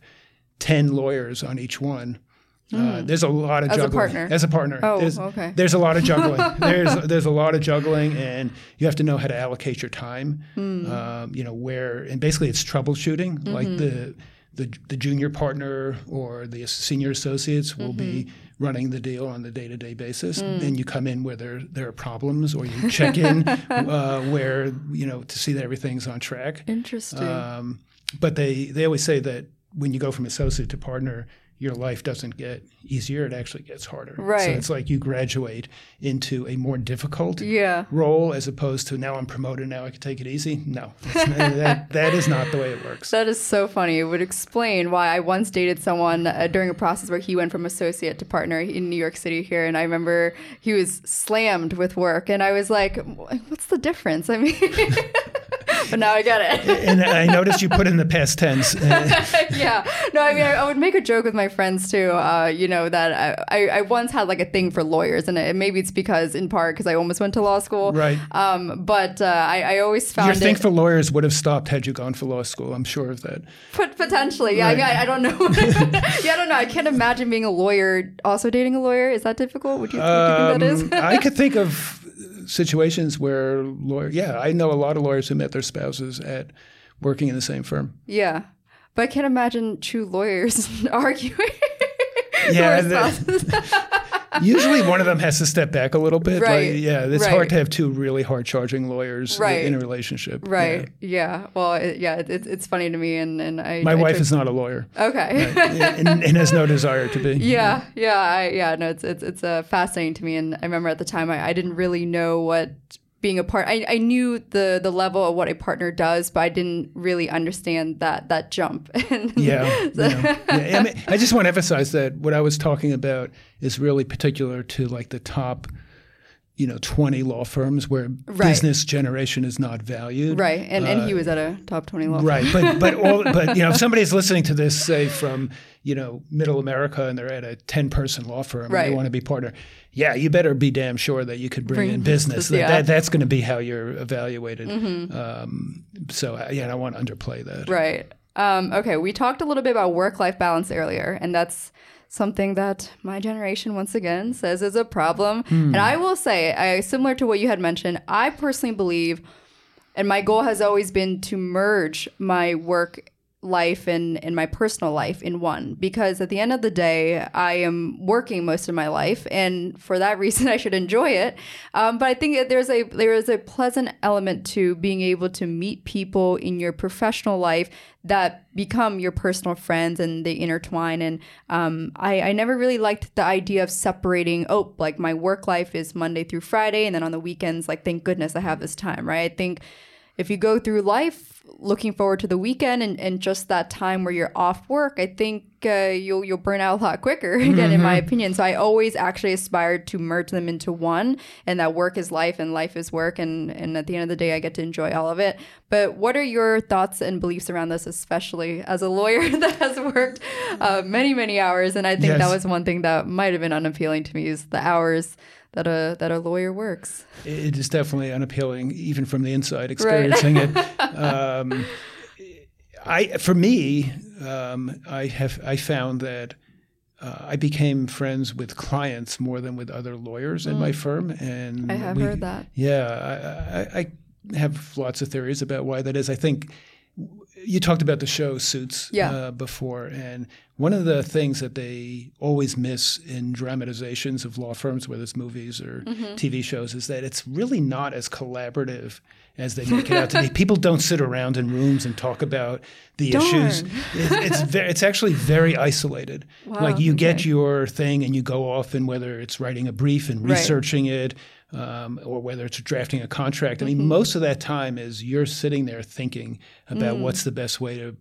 ten lawyers on each one. Uh, there's a lot of Mm. As a juggling. partner? As a partner, Oh, there's, okay. there's a lot of juggling. there's there's a lot of juggling, and you have to know how to allocate your time. Hmm. Um, you know where, and basically it's troubleshooting. Mm-hmm. Like the, the the junior partner or the senior associates will be Mm-hmm. running the deal on the day to day basis, Mm. and you come in where there there are problems, or you check in uh, where you know to see that everything's on track. Interesting. Um, but they they always say that when you go from associate to partner, your life doesn't get easier; it actually gets harder. Right. So it's like you graduate into a more difficult Yeah. role as opposed to now I'm promoted, now I can take it easy. No, that that is not the way it works. That is so funny. It would explain why I once dated someone uh, during a process where he went from associate to partner in New York City here. And I remember he was slammed with work. And I was like, what's the difference? I mean, but now I get it. and I noticed you put in the past tense. Yeah. No, I mean, I, I would make a joke with my friends too, uh, you know, that I, I, once had like a thing for lawyers. And it, maybe it's because, in part, because I almost went to law school. Right. Um, but uh, I, I always found your thing for lawyers would have stopped had you gone for law school. I'm sure of that. Pot- potentially, yeah. I, mean, I, I don't know. yeah, I don't know. I can't imagine being a lawyer also dating a lawyer. Is that difficult? Would you, would you think that is? Um, I could think of situations where lawyer. Yeah, I know a lot of lawyers who met their spouses at working in the same firm. yeah, but I can't imagine two lawyers arguing. Yeah. Usually, one of them has to step back a little bit. Right, Like, yeah, it's right. hard to have two really hard charging lawyers Right. in a relationship. right. Yeah. Well, it, yeah. It, it's it's funny to me, and and I. My I wife took- is not a lawyer okay. and, and has no desire to be. Yeah, yeah, I, yeah. No, it's it's it's uh, fascinating to me, and I remember at the time I, I didn't really know what being a part. I, I knew the the level of what a partner does, but I didn't really understand that that jump. Yeah, yeah. yeah. I, mean, I just want to emphasize that what I was talking about is really particular to like the top, you know, twenty law firms where Right. business generation is not valued. right, and and he uh, was at a top twenty law. firm. Right, but but all but you know, if somebody's listening to this, say from you know Middle America, and they're at a ten person law firm, and they want to be partner. Yeah, you better be damn sure that you could bring, Bring in business. business, That, yeah. Mm-hmm. that that's going to be how you're evaluated. Um, so uh, yeah, I don't want to underplay that. Right. Um, okay, we talked a little bit about work life balance earlier, and that's something that my generation once again says is a problem. And I will say, I, similar to what you had mentioned, I personally believe, and my goal has always been to merge my work life and, and my personal life in one. Because at the end of the day i am working most of my life and for that reason i should enjoy it. Um, but i think that there's a there is a pleasant element to being able to meet people in your professional life that become your personal friends and they intertwine. And um, I, I never really liked the idea of separating oh like my work life is monday through friday and then on the weekends like thank goodness i have this time right? I think if you go through life looking forward to the weekend and, and just that time where you're off work, I think uh, you'll you'll burn out a lot quicker. Again, in my opinion, so I always actually aspired to merge them into one, and that work is life and life is work, and and at the end of the day, I get to enjoy all of it. But what are your thoughts and beliefs around this, especially as a lawyer that has worked uh, many many hours? And I think that was one thing that might have been unappealing to me is the hours that a that a lawyer works. It is definitely unappealing, even from the inside, experiencing it. Um, I, for me, um, I have I found that uh, I became friends with clients more than with other lawyers in my firm, and Mm. I have we- heard that. Yeah, I, I, I have lots of theories about why that is. I think you talked about the show Suits Yeah. uh, before, and one of the things that they always miss in dramatizations of law firms, whether it's movies or Mm-hmm. TV shows, is that it's really not as collaborative as they make it out to be. People don't sit around in rooms and talk about the issues. Darn. It, it's ve- it's actually very isolated. Wow, like you get your thing and you go off, and whether it's writing a brief and Right. researching it, um, or whether it's drafting a contract. I Mm-hmm. mean, most of that time is you're sitting there thinking about Mm. what's the best way to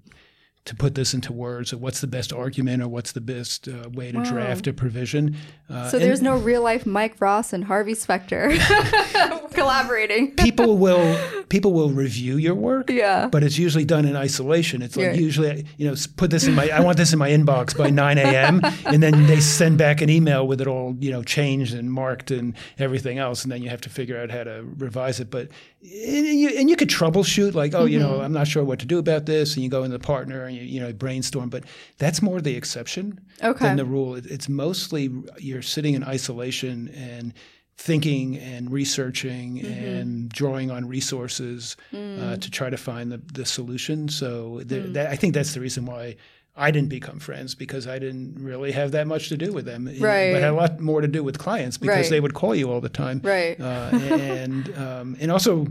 to put this into words, or what's the best argument, or what's the best uh, way to Wow. draft a provision. Uh, So there's no real life Mike Ross and Harvey Specter collaborating. people will people will review your work. Yeah. But it's usually done in isolation. It's like Yeah. usually, you know, put this in my, I want this in my inbox by 9 a.m. and then they send back an email with it all, you know, changed and marked and everything else. And then you have to figure out how to revise it. But, and you, and you could troubleshoot like, oh, you Mm-hmm. know, I'm not sure what to do about this. And you go in the partner and you, you know, brainstorm. But that's more the exception Okay. than the rule. It- It's mostly you're sitting in isolation and thinking and researching Mm-hmm. and drawing on resources Mm. uh, to try to find the, the solution. So th- that, I think that's the reason why I didn't become friends because I didn't really have that much to do with them. Right. But had a lot more to do with clients because Right. they would call you all the time. Right. Uh, and um, and also,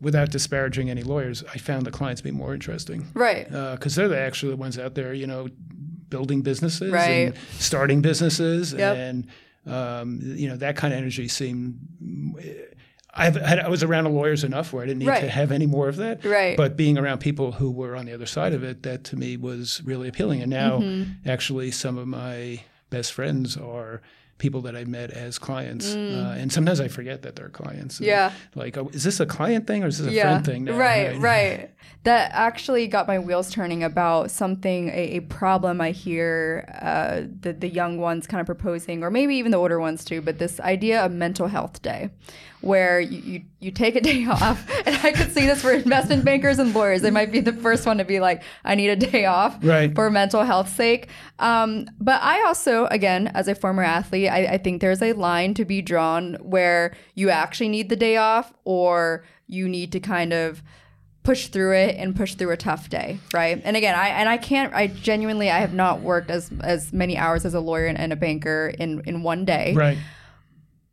without disparaging any lawyers, I found the clients to be more interesting Right. because they're the, actually the ones out there, you know, building businesses Right. and starting businesses Yep. and um, you know that kind of energy seemed I've had, I was around lawyers enough where I didn't need Right. to have any more of that. Right. But being around people who were on the other side of it, that to me was really appealing. And now, Mm-hmm. actually, some of my best friends are people that I met as clients, uh, and sometimes I forget that they're clients. Mm. Yeah. Like, oh, is this a client thing or is this a friend thing? now? Right, right. That actually got my wheels turning about something, a, a problem I hear uh, the, the young ones kind of proposing, or maybe even the older ones too, but this idea of mental health day, where you, you, you take a day off. And I could see this for investment bankers and lawyers. They might be the first one to be like, I need a day off Right. for mental health sake. Um, but I also, again, as a former athlete, I, I think there's a line to be drawn where you actually need the day off or you need to kind of push through it and push through a tough day, right? And again, I and I can't. I genuinely, I have not worked as as many hours as a lawyer and, and a banker in in one day. Right.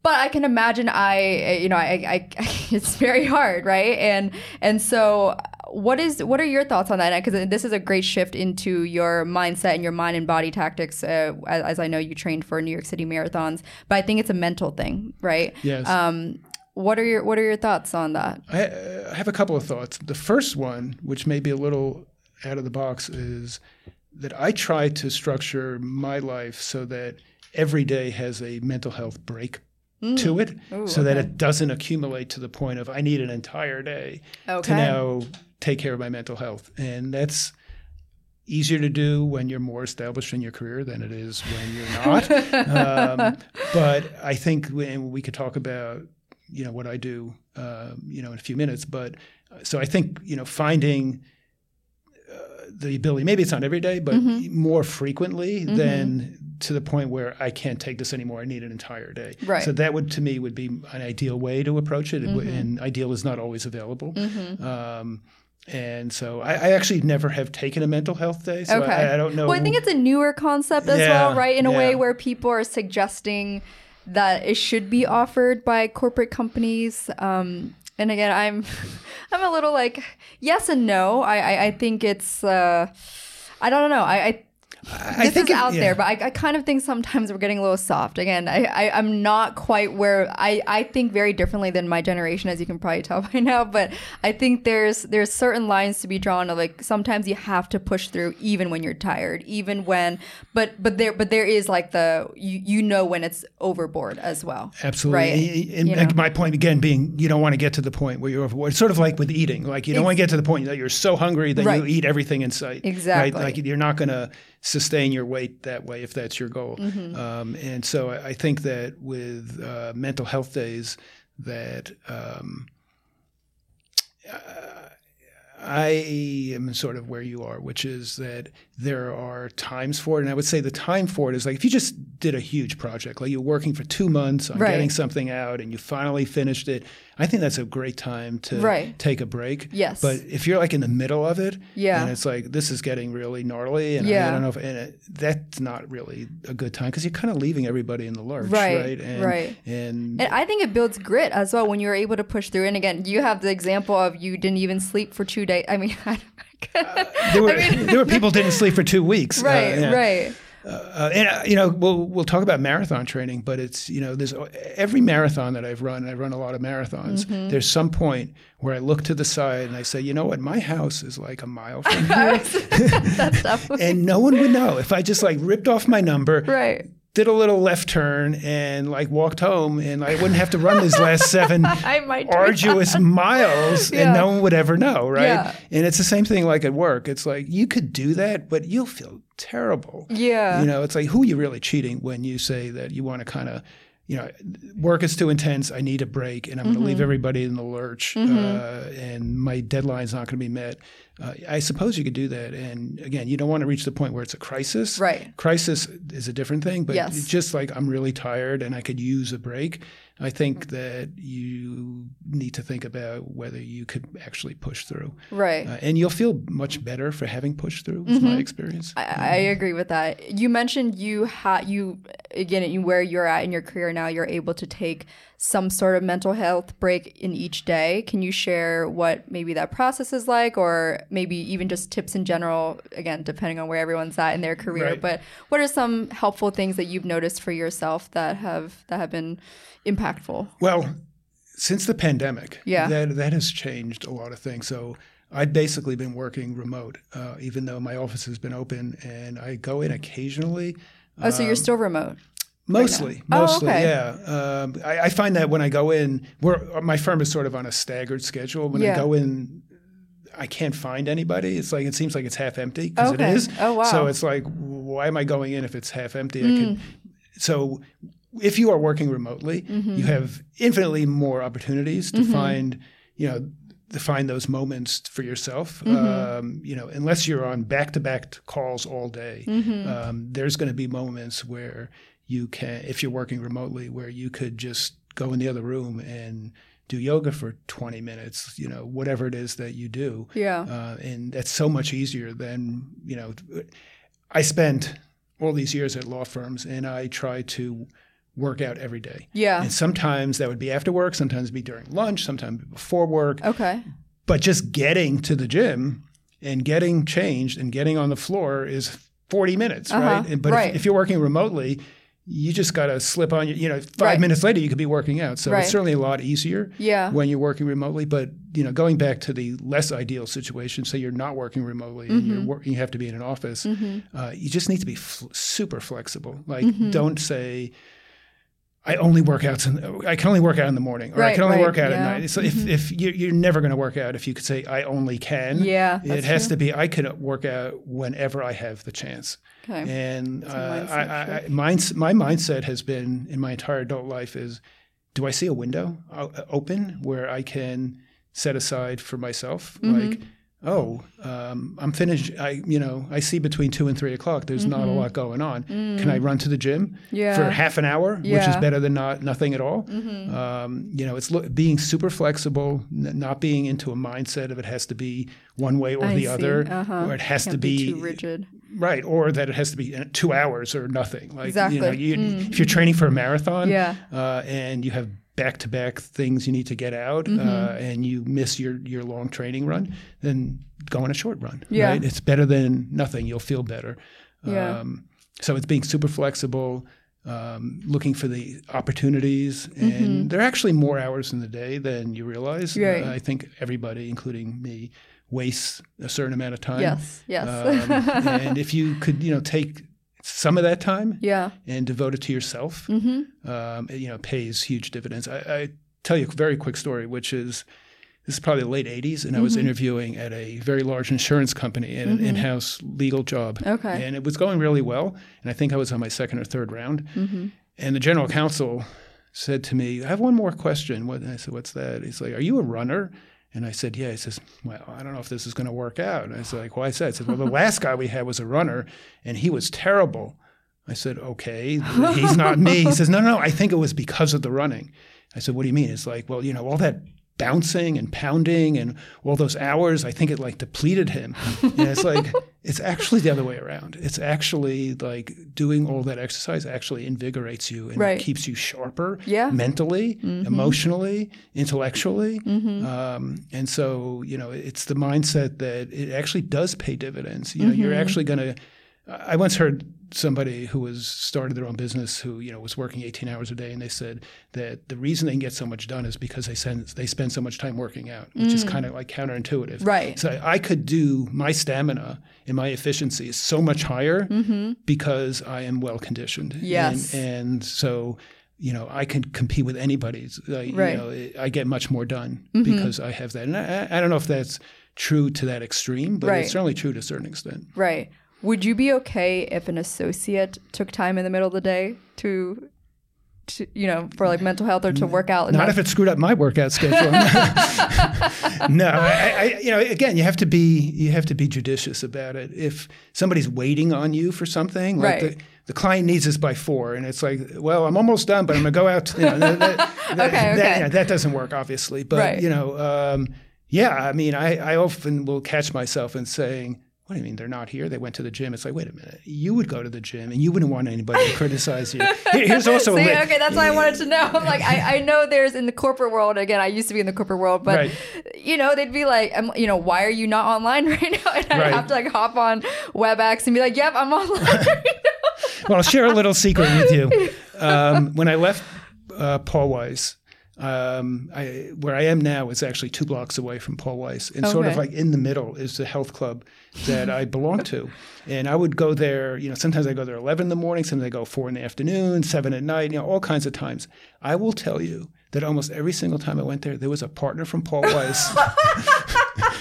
But I can imagine I, you know, I, I, it's very hard, right? And and so, what is what are your thoughts on that? Because this is a great shift into your mindset and your mind and body tactics. Uh, as, as I know, you trained for New York City marathons, but I think it's a mental thing, right? Yes. Um, what are your what are your thoughts on that? I, I have a couple of thoughts. The first one, which may be a little out of the box, is that I try to structure my life so that every day has a mental health break to it, Ooh, so that it doesn't accumulate to the point of I need an entire day to now take care of my mental health, and that's easier to do when you're more established in your career than it is when you're not. um, but I think when we could talk about you know what I do uh, you know in a few minutes. But uh, so I think you know finding the ability maybe it's not every day, but Mm-hmm. more frequently than to the point where I can't take this anymore. I need an entire day. Right. Mm-hmm. So that would to me would be an ideal way to approach it, and ideal is not always available. Um, and so I, I actually never have taken a mental health day, so Okay. I, I don't know. Well, I think it's a newer concept as Yeah, well, right? In a way where people are suggesting that it should be offered by corporate companies. Um, and again, I'm I'm a little like yes and no. I I, I think it's uh, I don't know. I. I I this think is it- out yeah. there, but I, I kind of think sometimes we're getting a little soft. Again, I, I, I'm not quite where I, I think very differently than my generation, as you can probably tell by now. But I think there's there's certain lines to be drawn of like sometimes you have to push through even when you're tired, even when but but there but there is like the you, you know when it's overboard as well. Absolutely. Right. And, You and know? my point again being you don't want to get to the point where you're overboard. It's sort of like with eating. Like you don't want to get to the point that you're so hungry that Right. you eat everything in sight. Exactly. Right? Like you're not going to sustain your weight that way if that's your goal. Mm-hmm. Um, and so I, I think that with uh, mental health days that um, I am sort of where you are, which is that there are times for it. And I would say the time for it is like if you just did a huge project, like you're working for two months on Right. getting something out and you finally finished it, I think that's a great time to Right. take a break. Yes. But if you're like in the middle of it, Yeah. and it's like this is getting really gnarly, and I- I, don't know if and it, that's not really a good time because you're kind of leaving everybody in the lurch, Right, right? And, right. And, And I think it builds grit as well when you're able to push through. And again, you have the example of you didn't even sleep for two days. I mean, I there were there were people didn't sleep for two weeks, uh, right, yeah. right. Uh, and uh, you know, we'll we'll talk about marathon training, but it's you know, there's every marathon that I've run. I've run a lot of marathons. Mm-hmm. There's some point where I look to the side and I say, you know what, my house is like a mile from here, That's and no one would know if I just like ripped off my number, right. did a little left turn, and like walked home, and I wouldn't have to run these last seven I arduous miles Yeah. and no one would ever know, right? Yeah. And it's the same thing like at work. It's like you could do that, but you'll feel terrible. Yeah. You know, it's like who are you really cheating when you say that you want to kind of, you know, work is too intense. I need a break, and I'm going to Mm-hmm. leave everybody in the lurch, uh, and my deadline's not going to be met. Uh, I suppose you could do that, and again, you don't want to reach the point where it's a crisis. Right. Crisis is a different thing, but Yes. it's just like I'm really tired and I could use a break. I think that you need to think about whether you could actually push through. Right. Uh, and you'll feel much better for having pushed through, is my experience. I, I agree with that. You mentioned you had you again where you're at in your career now. You're able to take some sort of mental health break in each day. Can you share what maybe that process is like, or maybe even just tips in general? Again, depending on where everyone's at in their career. Right. But what are some helpful things that you've noticed for yourself that have that have been impactful? Well, since the pandemic, Yeah. that that has changed a lot of things. So I've basically been working remote, uh, even though my office has been open, and I go in occasionally. Oh, so you're still remote. Mostly, Oh, mostly, okay. yeah. Um, I, I find that when I go in, we're, my firm is sort of on a staggered schedule. When Yeah. I go in, I can't find anybody. It's like it seems like it's half empty because Okay. it is. Oh, wow. So it's like, why am I going in if it's half empty? Could, Mm. so if you are working remotely, Mm-hmm. you have infinitely more opportunities to find, you know, to find those moments for yourself. Mm-hmm. Um, you know, unless you're on back-to-back calls all day, Mm-hmm. um, there's going to be moments where you can, if you're working remotely, where you could just go in the other room and do yoga for 20 minutes. You know, whatever it is that you do. Yeah. Uh, and that's so much easier than you know. I spent all these years at law firms, and I try to work out every day. Yeah. And sometimes that would be after work, sometimes it'd be during lunch, sometimes before work. Okay. But just getting to the gym and getting changed and getting on the floor is 40 minutes, Uh-huh. right? And, but Right. If, if you're working remotely, you just got to slip on your, you know, five Right. minutes later, you could be working out. So Right. it's certainly a lot easier Yeah. when you're working remotely. But, you know, going back to the less ideal situation, say you're not working remotely and Mm-hmm. you're wor- you have to be in an office, uh, you just need to be fl- super flexible. Like, Mm-hmm. don't say, I only work out. In, I can only work out in the morning, or I can only right, work out yeah. Mm-hmm. at night. So if, if you, you're never going to work out, if you could say I only can, Yeah, it has true. to be I can work out whenever I have the chance. Okay. And uh, mindset I, I, shift. my mindset has been in my entire adult life is, do I see a window open where I can set aside for myself? Mm-hmm. Like, oh, um, I'm finished. I, you know, I see between two and three o'clock. There's not a lot going on. Can I run to the gym Mm-hmm. Yeah. for half an hour, which is Mm-hmm. better than not nothing at all? Um, you know, it's lo- being super flexible, n- not being into a mindset of it has to be one way or I the see. other, Uh-huh. or it has Can't to be, too rigid. right, or that it has to be uh, two hours or nothing. Like Exactly. you know, you, if you're training for a marathon, Yeah. uh, and you have back-to-back things you need to get out, Mm-hmm. uh, and you miss your your long training run, then go on a short run. Yeah. Right? It's better than nothing. You'll feel better. Yeah. Um, so it's being super flexible, um, looking for the opportunities, and there are actually more hours in the day than you realize. Mm-hmm. Right. Uh, I think everybody, including me, wastes a certain amount of time. Yes. Yes. Um, and if you could, you know, take some of that time yeah. and devote it to yourself, Mm-hmm. um, it, you know, pays huge dividends. I, I tell you a very quick story, which is this is probably the late '80s, and I Mm-hmm. was interviewing at a very large insurance company in an in-house legal job. Okay. and it was going really well. And I think I was on my second or third round. Mm-hmm. And the general counsel said to me, "I have one more question." What? And I said, "What's that?" He's like, "Are you a runner?" And I said, "Yeah." He says, "Well, I don't know if this is going to work out." And I said, "Like, why is that?" I said, "Well, the last guy we had was a runner, and he was terrible." I said, "Okay, he's not me." He says, "No, no, no. I think it was because of the running." I said, "What do you mean?" It's like, well, you know, all that bouncing and pounding and all those hours, I think it like depleted him. and it's like, it's actually the other way around. It's actually like doing all that exercise actually invigorates you and Right. keeps you sharper Yeah. mentally, mm-hmm. emotionally, intellectually. Mm-hmm. Um, and so, you know, it's the mindset that it actually does pay dividends. You know, you're mm-hmm. actually going to, I once heard somebody who was started their own business who you know was working 18 hours a day and they said that the reason they can get so much done is because they send they spend so much time working out which is mm. kind of like counterintuitive Right. so i could do my stamina and my efficiency is so much higher mm-hmm. because i am well conditioned Yes. and, and so you know i can compete with anybody uh, Right. you know i get much more done mm-hmm. because i have that and I, I don't know if that's true to that extreme but Right. it's certainly true to a certain extent Right. Would you be okay if an associate took time in the middle of the day to to, you know, for like mental health or to work out. Not if it screwed up my workout schedule. no, I, I, you know, again, you have to be you have to be judicious about it. If somebody's waiting on you for something, like Right. the, the client needs this by four, and it's like, well, I'm almost done, but I'm gonna go out. You know, that, that, that, Okay, that- okay. yeah, that doesn't work, obviously. But Right. you know, um, yeah, I mean, I, I often will catch myself in saying. What do you mean they're not here? They went to the gym. It's like, wait a minute. You would go to the gym, and you wouldn't want anybody to criticize you. Here's also See, okay, that's why I wanted to know. I'm like, I, I know there's in the corporate world. Again, I used to be in the corporate world, but Right. you know, they'd be like, I'm, you know, why are you not online right now? And I'd Right. have to like hop on WebEx and be like, Yep, I'm online. right now. well, I'll share a little secret with you. Um, when I left uh, Paul Weiss, um, I, where I am now is actually two blocks away from Paul Weiss, and sort of like in the middle is the health club that I belong to. And I would go there. You know, sometimes I go there eleven in the morning, sometimes I go four in the afternoon, seven at night. You know, all kinds of times. I will tell you that almost every single time I went there, there was a partner from Paul Weiss.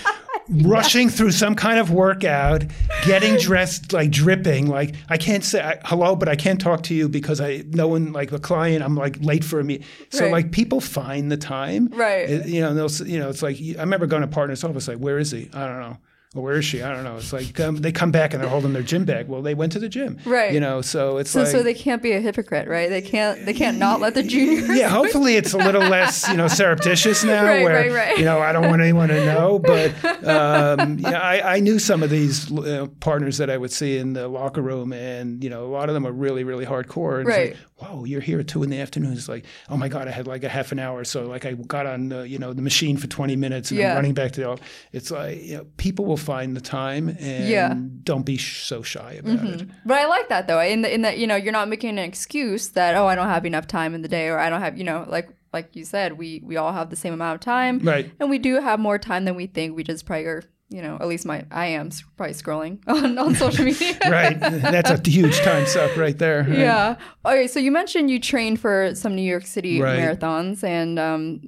rushing through some kind of workout, getting dressed like dripping. Like I can't say I, hello, but I can't talk to you because I no one like a client. I'm like late for a meet. So Right. like people find the time, Right. It- you know, they'll you know, it's like I remember going to partner's office. Like, where is he? I don't know. Or where is she? I don't know. It's like um, they come back and they're holding their gym bag. Well, they went to the gym, Right. You know, so it's so, like so they can't be a hypocrite, right? They can't, they can't not let the juniors. yeah, hopefully it's a little less, you know, surreptitious now, Right, where right, right. you know I don't want anyone to know. But um, yeah, I, I knew some of these uh, partners that I would see in the locker room, and you know, a lot of them are really, really hardcore. Right. Like, Whoa, you're here at two in the afternoon. It's like, oh my god, I had like a half an hour, so like I got on, uh, you know, the machine for 20 minutes, and Yeah. I'm running back to the. office. It's like you know, people will find the time, and Yeah. don't be sh- so shy about it. But I like that though. In the in that you know you're not making an excuse that oh I don't have enough time in the day or I don't have you know like like you said we we all have the same amount of time Right. and we do have more time than we think. We just probably are you know at least my I am probably scrolling on on social media. Right, that's a huge time suck right there. right? Yeah. Okay. So you mentioned you trained for some New York City Right. marathons, and um,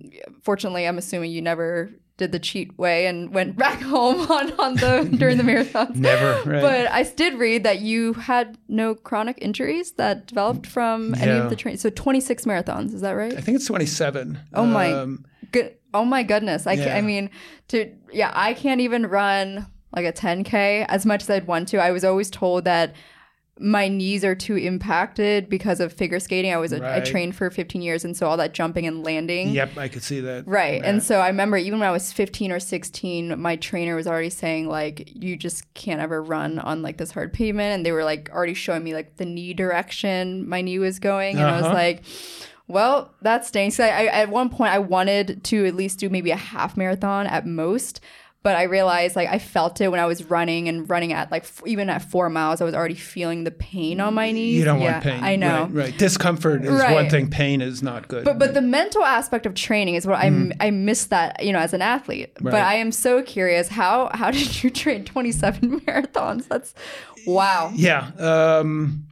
fortunately, I'm assuming you never did the cheat way and went back home on, on the during the marathons. Never, right. But I did read that you had no chronic injuries that developed from any of the training. So 26 marathons, is that right? I think it's 27. Oh my Um, good. Oh my goodness. I, Yeah. I mean, to yeah, I can't even run like a 10k as much as I'd want to. I was always told that my knees are too impacted because of figure skating. I was a, I Right. trained for 15 years, and so all that jumping and landing. Yep, I could see that. Right. Yeah. And so I remember even when I was 15 or 16, my trainer was already saying, like, you just can't ever run on like this hard pavement. And they were like already showing me like the knee direction my knee was going. And I was Uh-huh. like, well, that stinks. I, I, at one point, I wanted to at least do maybe a half marathon at most. But I realized, like, I felt it when I was running and running at, like, f- even at four miles, I was already feeling the pain on my knees. You don't Yeah, want pain. I know. Right, right. Discomfort is Right. one thing, pain is not good. But but the mental aspect of training is what I I miss that you know as an athlete. But Mm. I am so curious how how did you train 27 marathons? That's wow. yeah. Um,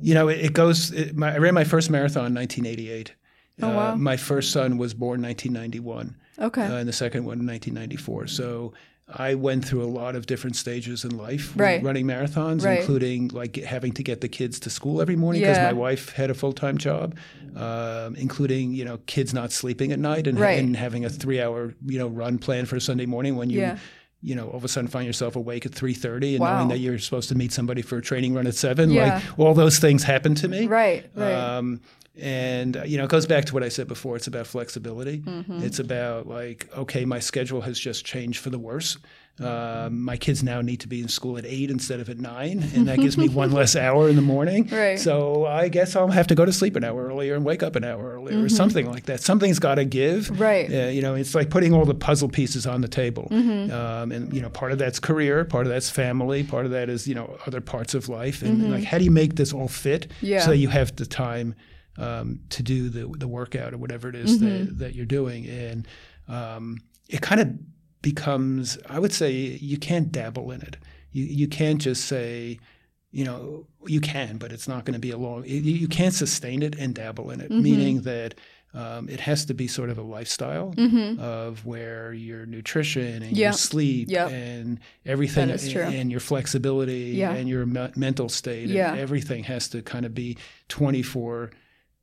you know, it, it goes, it, my, I ran my first marathon in 1988. Oh, wow. Uh, my first son was born in 1991. Okay. uh, and the second one in 1994. So I went through a lot of different stages in life Right. running marathons, Right. including like having to get the kids to school every morning because Yeah. my wife had a full time job, um, including you know kids not sleeping at night and, Right. and having a three hour you know run planned for Sunday morning when you. Yeah. You know, all of a sudden find yourself awake at three thirty, and Wow. knowing that you're supposed to meet somebody for a training run at seven. Yeah. Like all those things happen to me. Right. Right. Um, and uh, you know, it goes back to what I said before. It's about flexibility. Mm-hmm. It's about like, okay, my schedule has just changed for the worse. Um, my kids now need to be in school at eight instead of at nine, and that gives me one less hour in the morning. Right. So I guess I'll have to go to sleep an hour earlier and wake up an hour earlier, or something like that. Something's got to give. Mm-hmm. Right. Uh, you know, it's like putting all the puzzle pieces on the table. Mm-hmm. Um, and you know, part of that's career, part of that's family, part of that is you know other parts of life, and Mm-hmm. like how do you make this all fit Yeah. so you have the time um, to do the the workout or whatever it is Mm-hmm. that, that you're doing, and um, it kind of becomes. I would say you can't dabble in it. You you can't just say. You know, you can, but it's not going to be a long. You, you can't sustain it and dabble in it. Mm-hmm. Meaning that um, it has to be sort of a lifestyle Mm-hmm. of where your nutrition and Yep. your sleep Yep. and everything, true. and your flexibility Yeah. and your me- mental state, and everything has to kind of be twenty four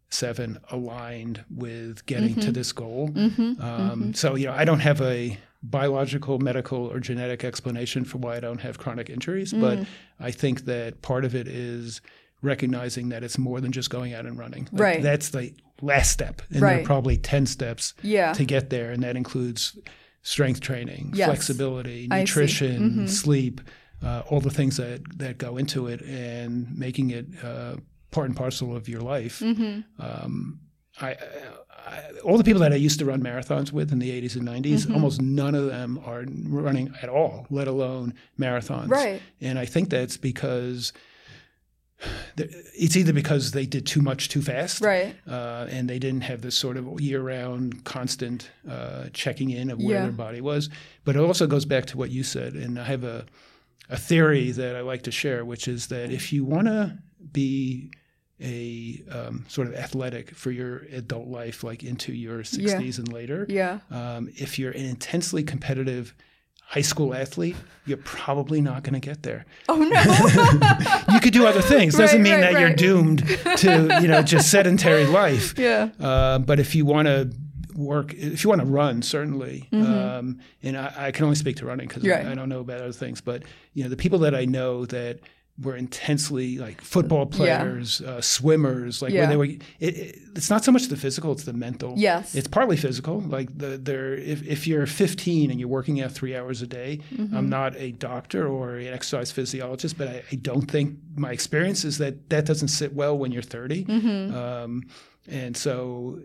seven aligned with getting Mm-hmm. to this goal. Um, So, you know, I don't have a biological, medical, or genetic explanation for why I don't have chronic injuries, Mm. but I think that part of it is recognizing that it's more than just going out and running. Like, Right. That's the last step. And there are probably 10 steps Yeah. to get there, and that includes strength training, Yes. Flexibility, see. Mm-hmm. nutrition, sleep, uh, all the things that, that go into it, and making it uh, part and parcel of your life. Mm-hmm. Um, I, I, all the people that I used to run marathons with in the 80s and 90s, Mm-hmm. almost none of them are running at all, let alone marathons. Right. And I think that's because it's either because they did too much too fast, Right. uh, and they didn't have this sort of year-round constant uh, checking in of where Yeah. their body was. But it also goes back to what you said, and I have a a theory that I like to share, which is that if you want to be a um, sort of athletic for your adult life, like into your 60s and later, Yeah. um, if you're an intensely competitive high school athlete, you're probably not going to get there. Oh no. You could do other things. Doesn't Right, mean right, that you're doomed to you know just sedentary life. yeah. Uh, but if you want to work, if you want to run, certainly, um, and I, I can only speak to running because Mm-hmm. Right. I, I don't know about other things. But you know, the people that I know that were intensely like football players, uh, swimmers, like Yeah. when they were, it, it, it's not so much the physical; it's the mental. Yes. it's partly physical. Like the they're if if you're 15 and you're working out three hours a day, Mm-hmm. I'm not a doctor or an exercise physiologist, but I, I don't think my experience is that that doesn't sit well when you're 30. Mm-hmm. Um, and so,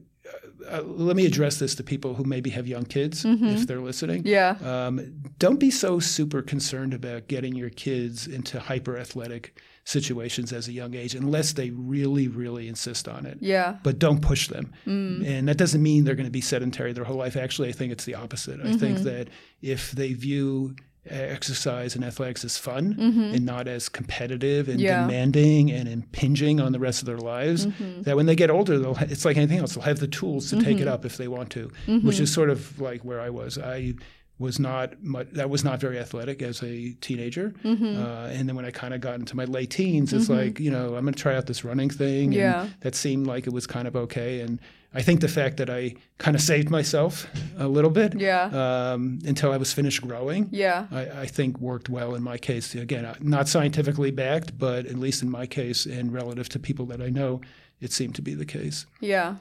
uh, let me address this to people who maybe have young kids if they're listening. Mm-hmm. Yeah. Um, don't be so super concerned about getting your kids into hyper athletic situations as a young age unless they really, really insist on it. Yeah. But don't push them. Mm. And that doesn't mean they're going to be sedentary their whole life. Actually, I think it's the opposite. I think Mm-hmm. that if they view exercise and athletics as fun and not as competitive and Mm-hmm. Yeah. demanding and impinging on the rest of their lives, Mm-hmm. that when they get older, they'll ha- it's like anything else. They'll have the tools to take Mm-hmm. it up if they want to, which is sort of like where I was. I was not much, that was not very athletic as a teenager, Mm-hmm. uh, and then when I kind of got into my late teens, it's like you know I'm going to try out this running thing. Yeah. and that seemed like it was kind of okay, and I think the fact that I kind of saved myself a little bit, Yeah. um, until I was finished growing, Yeah. I, I think worked well in my case. Again, uh, not scientifically backed, but at least in my case and relative to people that I know, it seemed to be the case. Yeah.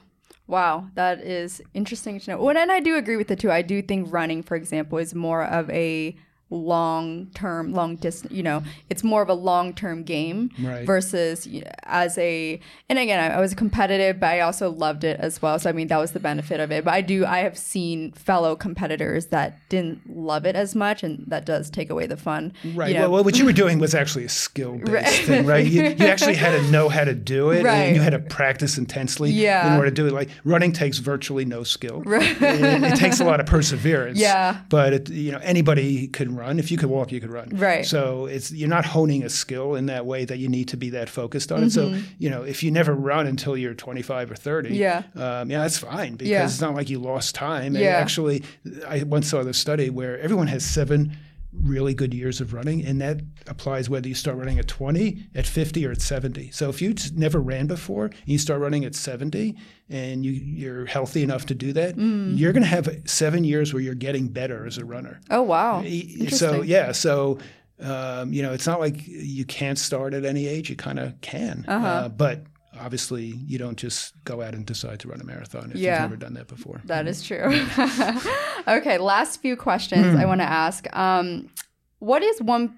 Wow, that is interesting to know. Well, and I do agree with it too. I do think running, for example, is more of a long term, long distance, you know, it's more of a long term game Right. versus as a, and again, I, I was competitive, but I also loved it as well. So, I mean, that was the benefit of it. But I do, I have seen fellow competitors that didn't love it as much, and that does take away the fun. Right. You know, well, what you were doing was actually a skill based thing, right? You, you actually had to know how to do it, Right. and you had to practice intensely Yeah. in order to do it. Like running takes virtually no skill. Right. It, it takes a lot of perseverance. Yeah. But it, you know, anybody could run. If you could walk, you could run. Right. So it's you're not honing a skill in that way that you need to be that focused on it. So you know, if you never run until you're 25 or 30, Mm-hmm. Yeah. um, yeah, that's fine because Yeah. it's not like you lost time. And Yeah. actually, I once saw this study where everyone has seven really good years of running, and that applies whether you start running at 20, at 50, or at 70. So if you never ran before and you start running at 70 and you, you're healthy enough to do that, Mm. you're going to have seven years where you're getting better as a runner. oh, wow. So yeah, so um, you know, it's not like you can't start at any age. You kind of can, Uh-huh. uh, but obviously you don't just go out and decide to run a marathon if Yeah. you've never done that before. That is true. okay, last few questions Hmm. I want to ask. Um, what is one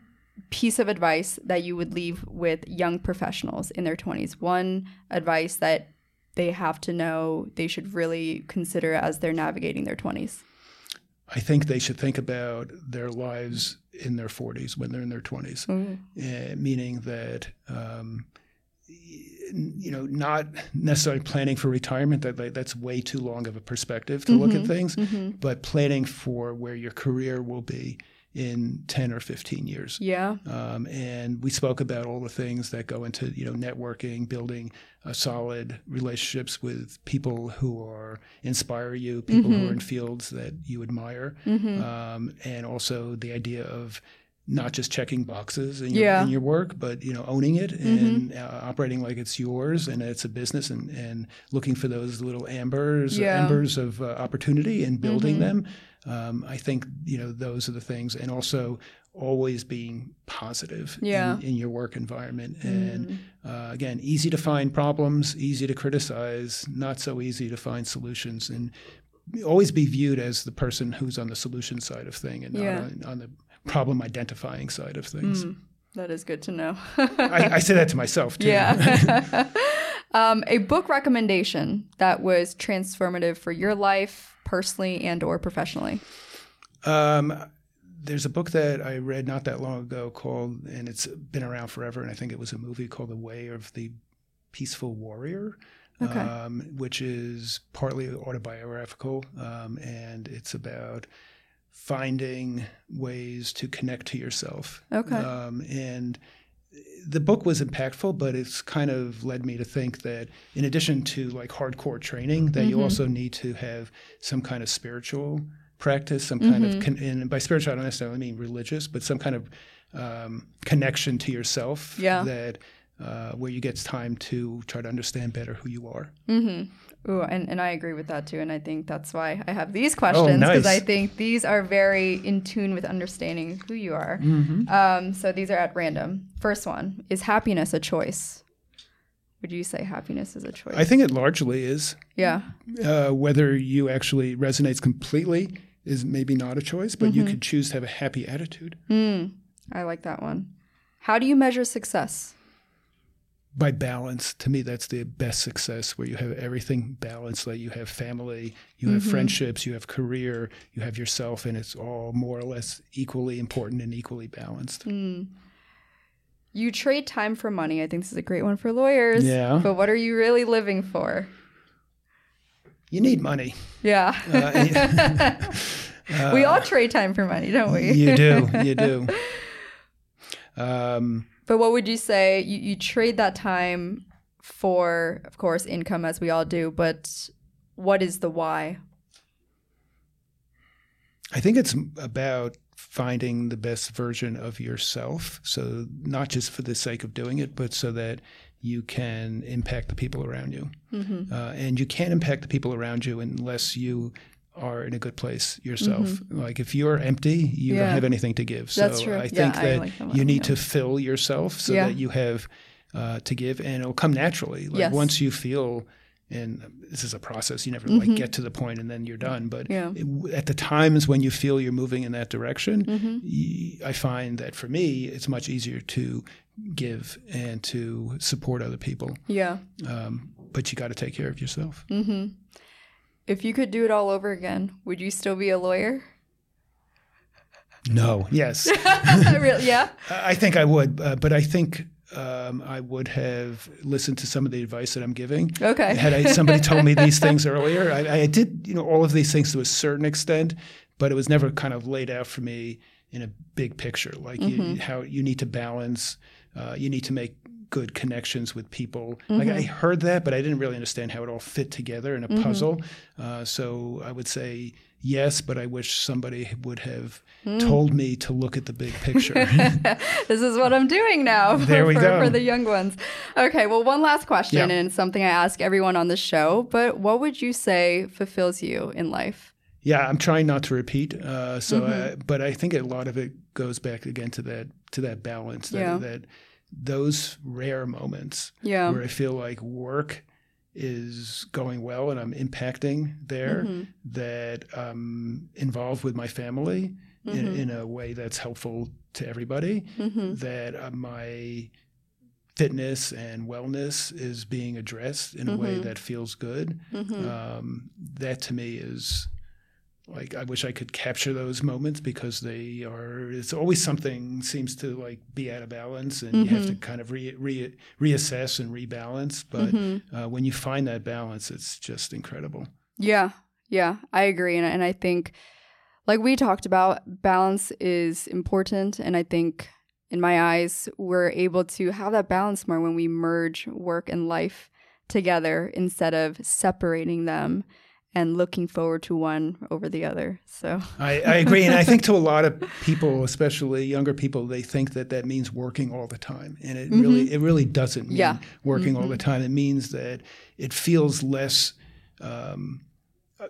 piece of advice that you would leave with young professionals in their 20s? One advice that they have to know they should really consider as they're navigating their 20s? I think they should think about their lives in their 40s when they're in their 20s, uh, meaning that. Um, you know, not necessarily planning for retirement. That that- that's way too long of a perspective to look at things. But planning for where your career will be in ten or fifteen years. Yeah. Um, and we spoke about all the things that go into you know networking, building uh, solid relationships with people who are inspire you, people who are in fields that you admire, um, and also the idea of not just checking boxes in your, Yeah. Mm-hmm. in your work, but you know owning it and uh, operating like it's yours and it's a business and, and looking for those little ambers Yeah. Mm-hmm. embers of uh, opportunity and building them. Um, I think you know those are the things, and also always being positive Yeah. in, in your work environment. And uh, again, easy to find problems, easy to criticize, not so easy to find solutions, and always be viewed as the person who's on the solution side of thing and Yeah. not on, on the problem identifying side of things. That is good to know. I, I say that to myself too. Yeah. um, a book recommendation that was transformative for your life, personally and or professionally. Um, there's a book that I read not that long ago called, and it's been around forever, and I think it was a movie called The Way of the Peaceful Warrior, Okay. um, which is partly autobiographical, um, and it's about finding ways to connect to yourself. Okay. Um, and the book was impactful, but it's kind of led me to think that in addition to like hardcore training, that you also need to have some kind of spiritual practice, some kind of, con- and by spiritual, I don't necessarily mean religious, but some kind of um, connection to yourself Yeah. that uh, where you get time to try to understand better who you are. Ooh, and, and I agree with that too. And I think that's why I have these questions because nice. I think these are very in tune with understanding who you are. Um, so these are at random. First one is happiness a choice? Would you say happiness is a choice? I think it largely is. yeah. Uh, whether you actually resonates completely is maybe not a choice, but you could choose to have a happy attitude. I like that one. How do you measure success? By balance to me that's the best success where you have everything balanced like you have family you have friendships you have career you have yourself and it's all more or less equally important and equally balanced You trade time for money. I think this is a great one for lawyers. Yeah. But what are you really living for? you need money Yeah. Uh, we all trade time for money, don't we? you do you do um, But what would you say? You, you trade that time for, of course, income, as we all do, but what is the why? I think it's about finding the best version of yourself. So, not just for the sake of doing it, but so that you can impact the people around you. Mm-hmm. Uh, and you can't impact the people around you unless you are in a good place yourself. Like, if you're empty, you Mm-hmm. Yeah. don't have anything to give. So. I Yeah, think I that like that you need yeah. to fill yourself so Yeah. that you have uh, to give, and it'll come naturally. Like, Yes. once you feel and this is a process. You never like get to the point and then you're done. But Mm-hmm. Yeah. it- at the times when you feel you're moving in that direction, Mm-hmm. y- I find that for me, it's much easier to give and to support other people. Yeah. Um, but you got to take care of yourself. Mm-hmm. If you could do it all over again, would you still be a lawyer? No, yes, really? Yeah. I think I would, uh, but I think um, I would have listened to some of the advice that I'm giving. Okay. Had I, somebody told me these things earlier, I, I did, you know, all of these things to a certain extent, but it was never kind of laid out for me in a big picture, like you, how you need to balance, uh, you need to make good connections with people. Like I heard that, but I didn't really understand how it all fit together in a puzzle. Uh, so I would say yes, but I wish somebody would have told me to look at the big picture. this is what I'm doing now for, There we for, go. for the young ones. Okay, well, one last question, Yeah. and something I ask everyone on the show. But what would you say fulfills you in life? Yeah, I'm trying not to repeat. Uh, so, Mm-hmm. uh, but I think a lot of it goes back again to that to that balance. That, Yeah. that those rare moments Yeah. where I feel like work is going well and I'm impacting there. Mm-hmm. That I'm involved with my family Mm-hmm. in, in a way that's helpful to everybody. Mm-hmm. That uh, my fitness and wellness is being addressed in a way Mm-hmm. that feels good. Um, that to me is like I wish I could capture those moments because they are. It's always something seems to like be out of balance, and you have to kind of re, re, reassess and rebalance. But uh, when you find that balance, it's just incredible. Yeah, yeah, I agree, and and I think, like we talked about, balance is important, and I think, in my eyes, we're able to have that balance more when we merge work and life together instead of separating them. And looking forward to one over the other. So I, I agree, and I think to a lot of people, especially younger people, they think that that means working all the time, and it mm-hmm. really it really doesn't mean yeah. working mm-hmm. all the mm-hmm. time. It means that it feels less. Um,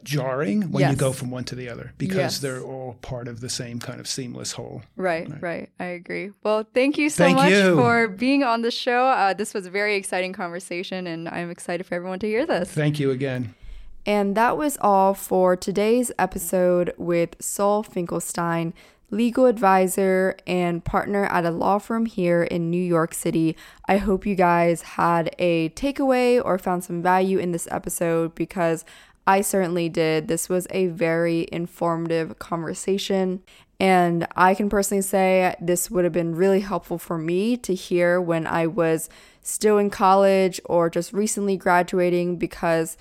jarring when yes. you go from one to the other because yes. they're all part of the same kind of seamless whole. Right, right. right. I agree. Well, thank you so thank much you. for being on the show. Uh, this was a very exciting conversation, and I'm excited for everyone to hear this. Thank you again. And that was all for today's episode with Saul Finkelstein, legal advisor and partner at a law firm here in New York City. I hope you guys had a takeaway or found some value in this episode because I certainly did. This was a very informative conversation. And I can personally say this would have been really helpful for me to hear when I was still in college or just recently graduating because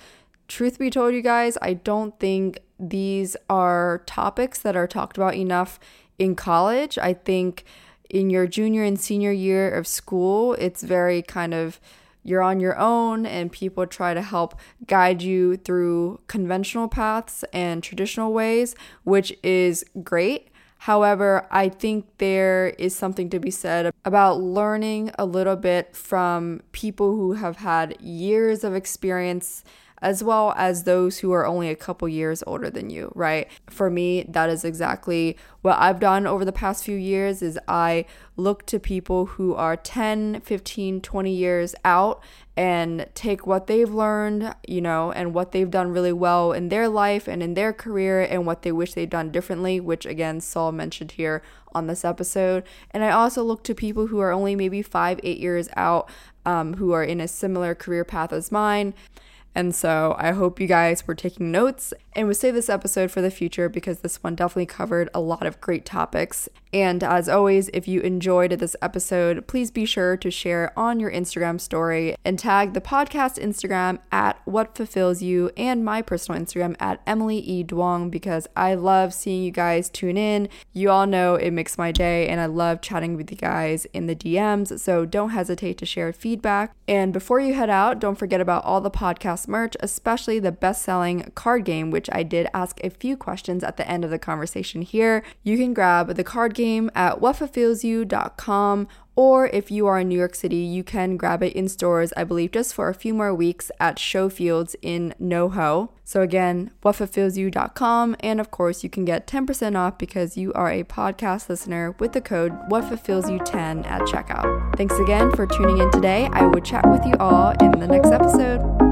truth be told, you guys, I don't think these are topics that are talked about enough in college. I think in your junior and senior year of school, it's very kind of you're on your own and people try to help guide you through conventional paths and traditional ways, which is great. However, I think there is something to be said about learning a little bit from people who have had years of experience as well as those who are only a couple years older than you, right? For me, that is exactly what I've done over the past few years is I look to people who are 10, 15, 20 years out and take what they've learned, you know, and what they've done really well in their life and in their career and what they wish they'd done differently, which again Saul mentioned here on this episode. And I also look to people who are only maybe 5, 8 years out um, who are in a similar career path as mine and so I hope you guys were taking notes and would save this episode for the future because this one definitely covered a lot of great topics. And as always, if you enjoyed this episode, please be sure to share on your Instagram story and tag the podcast Instagram at What Fulfills You and my personal Instagram at Emily E. Duong because I love seeing you guys tune in. You all know it makes my day and I love chatting with you guys in the DMs. So don't hesitate to share feedback. And before you head out, don't forget about all the podcast merch, especially the best selling card game, which I did ask a few questions at the end of the conversation here. You can grab the card game game at whatfulfillsyou.com or if you are in New York City, you can grab it in stores, I believe, just for a few more weeks at Showfields in NoHo. So again, whatfulfillsyou.com, and of course, you can get 10% off because you are a podcast listener with the code whatfulfillsyou10 at checkout. Thanks again for tuning in today. I will chat with you all in the next episode.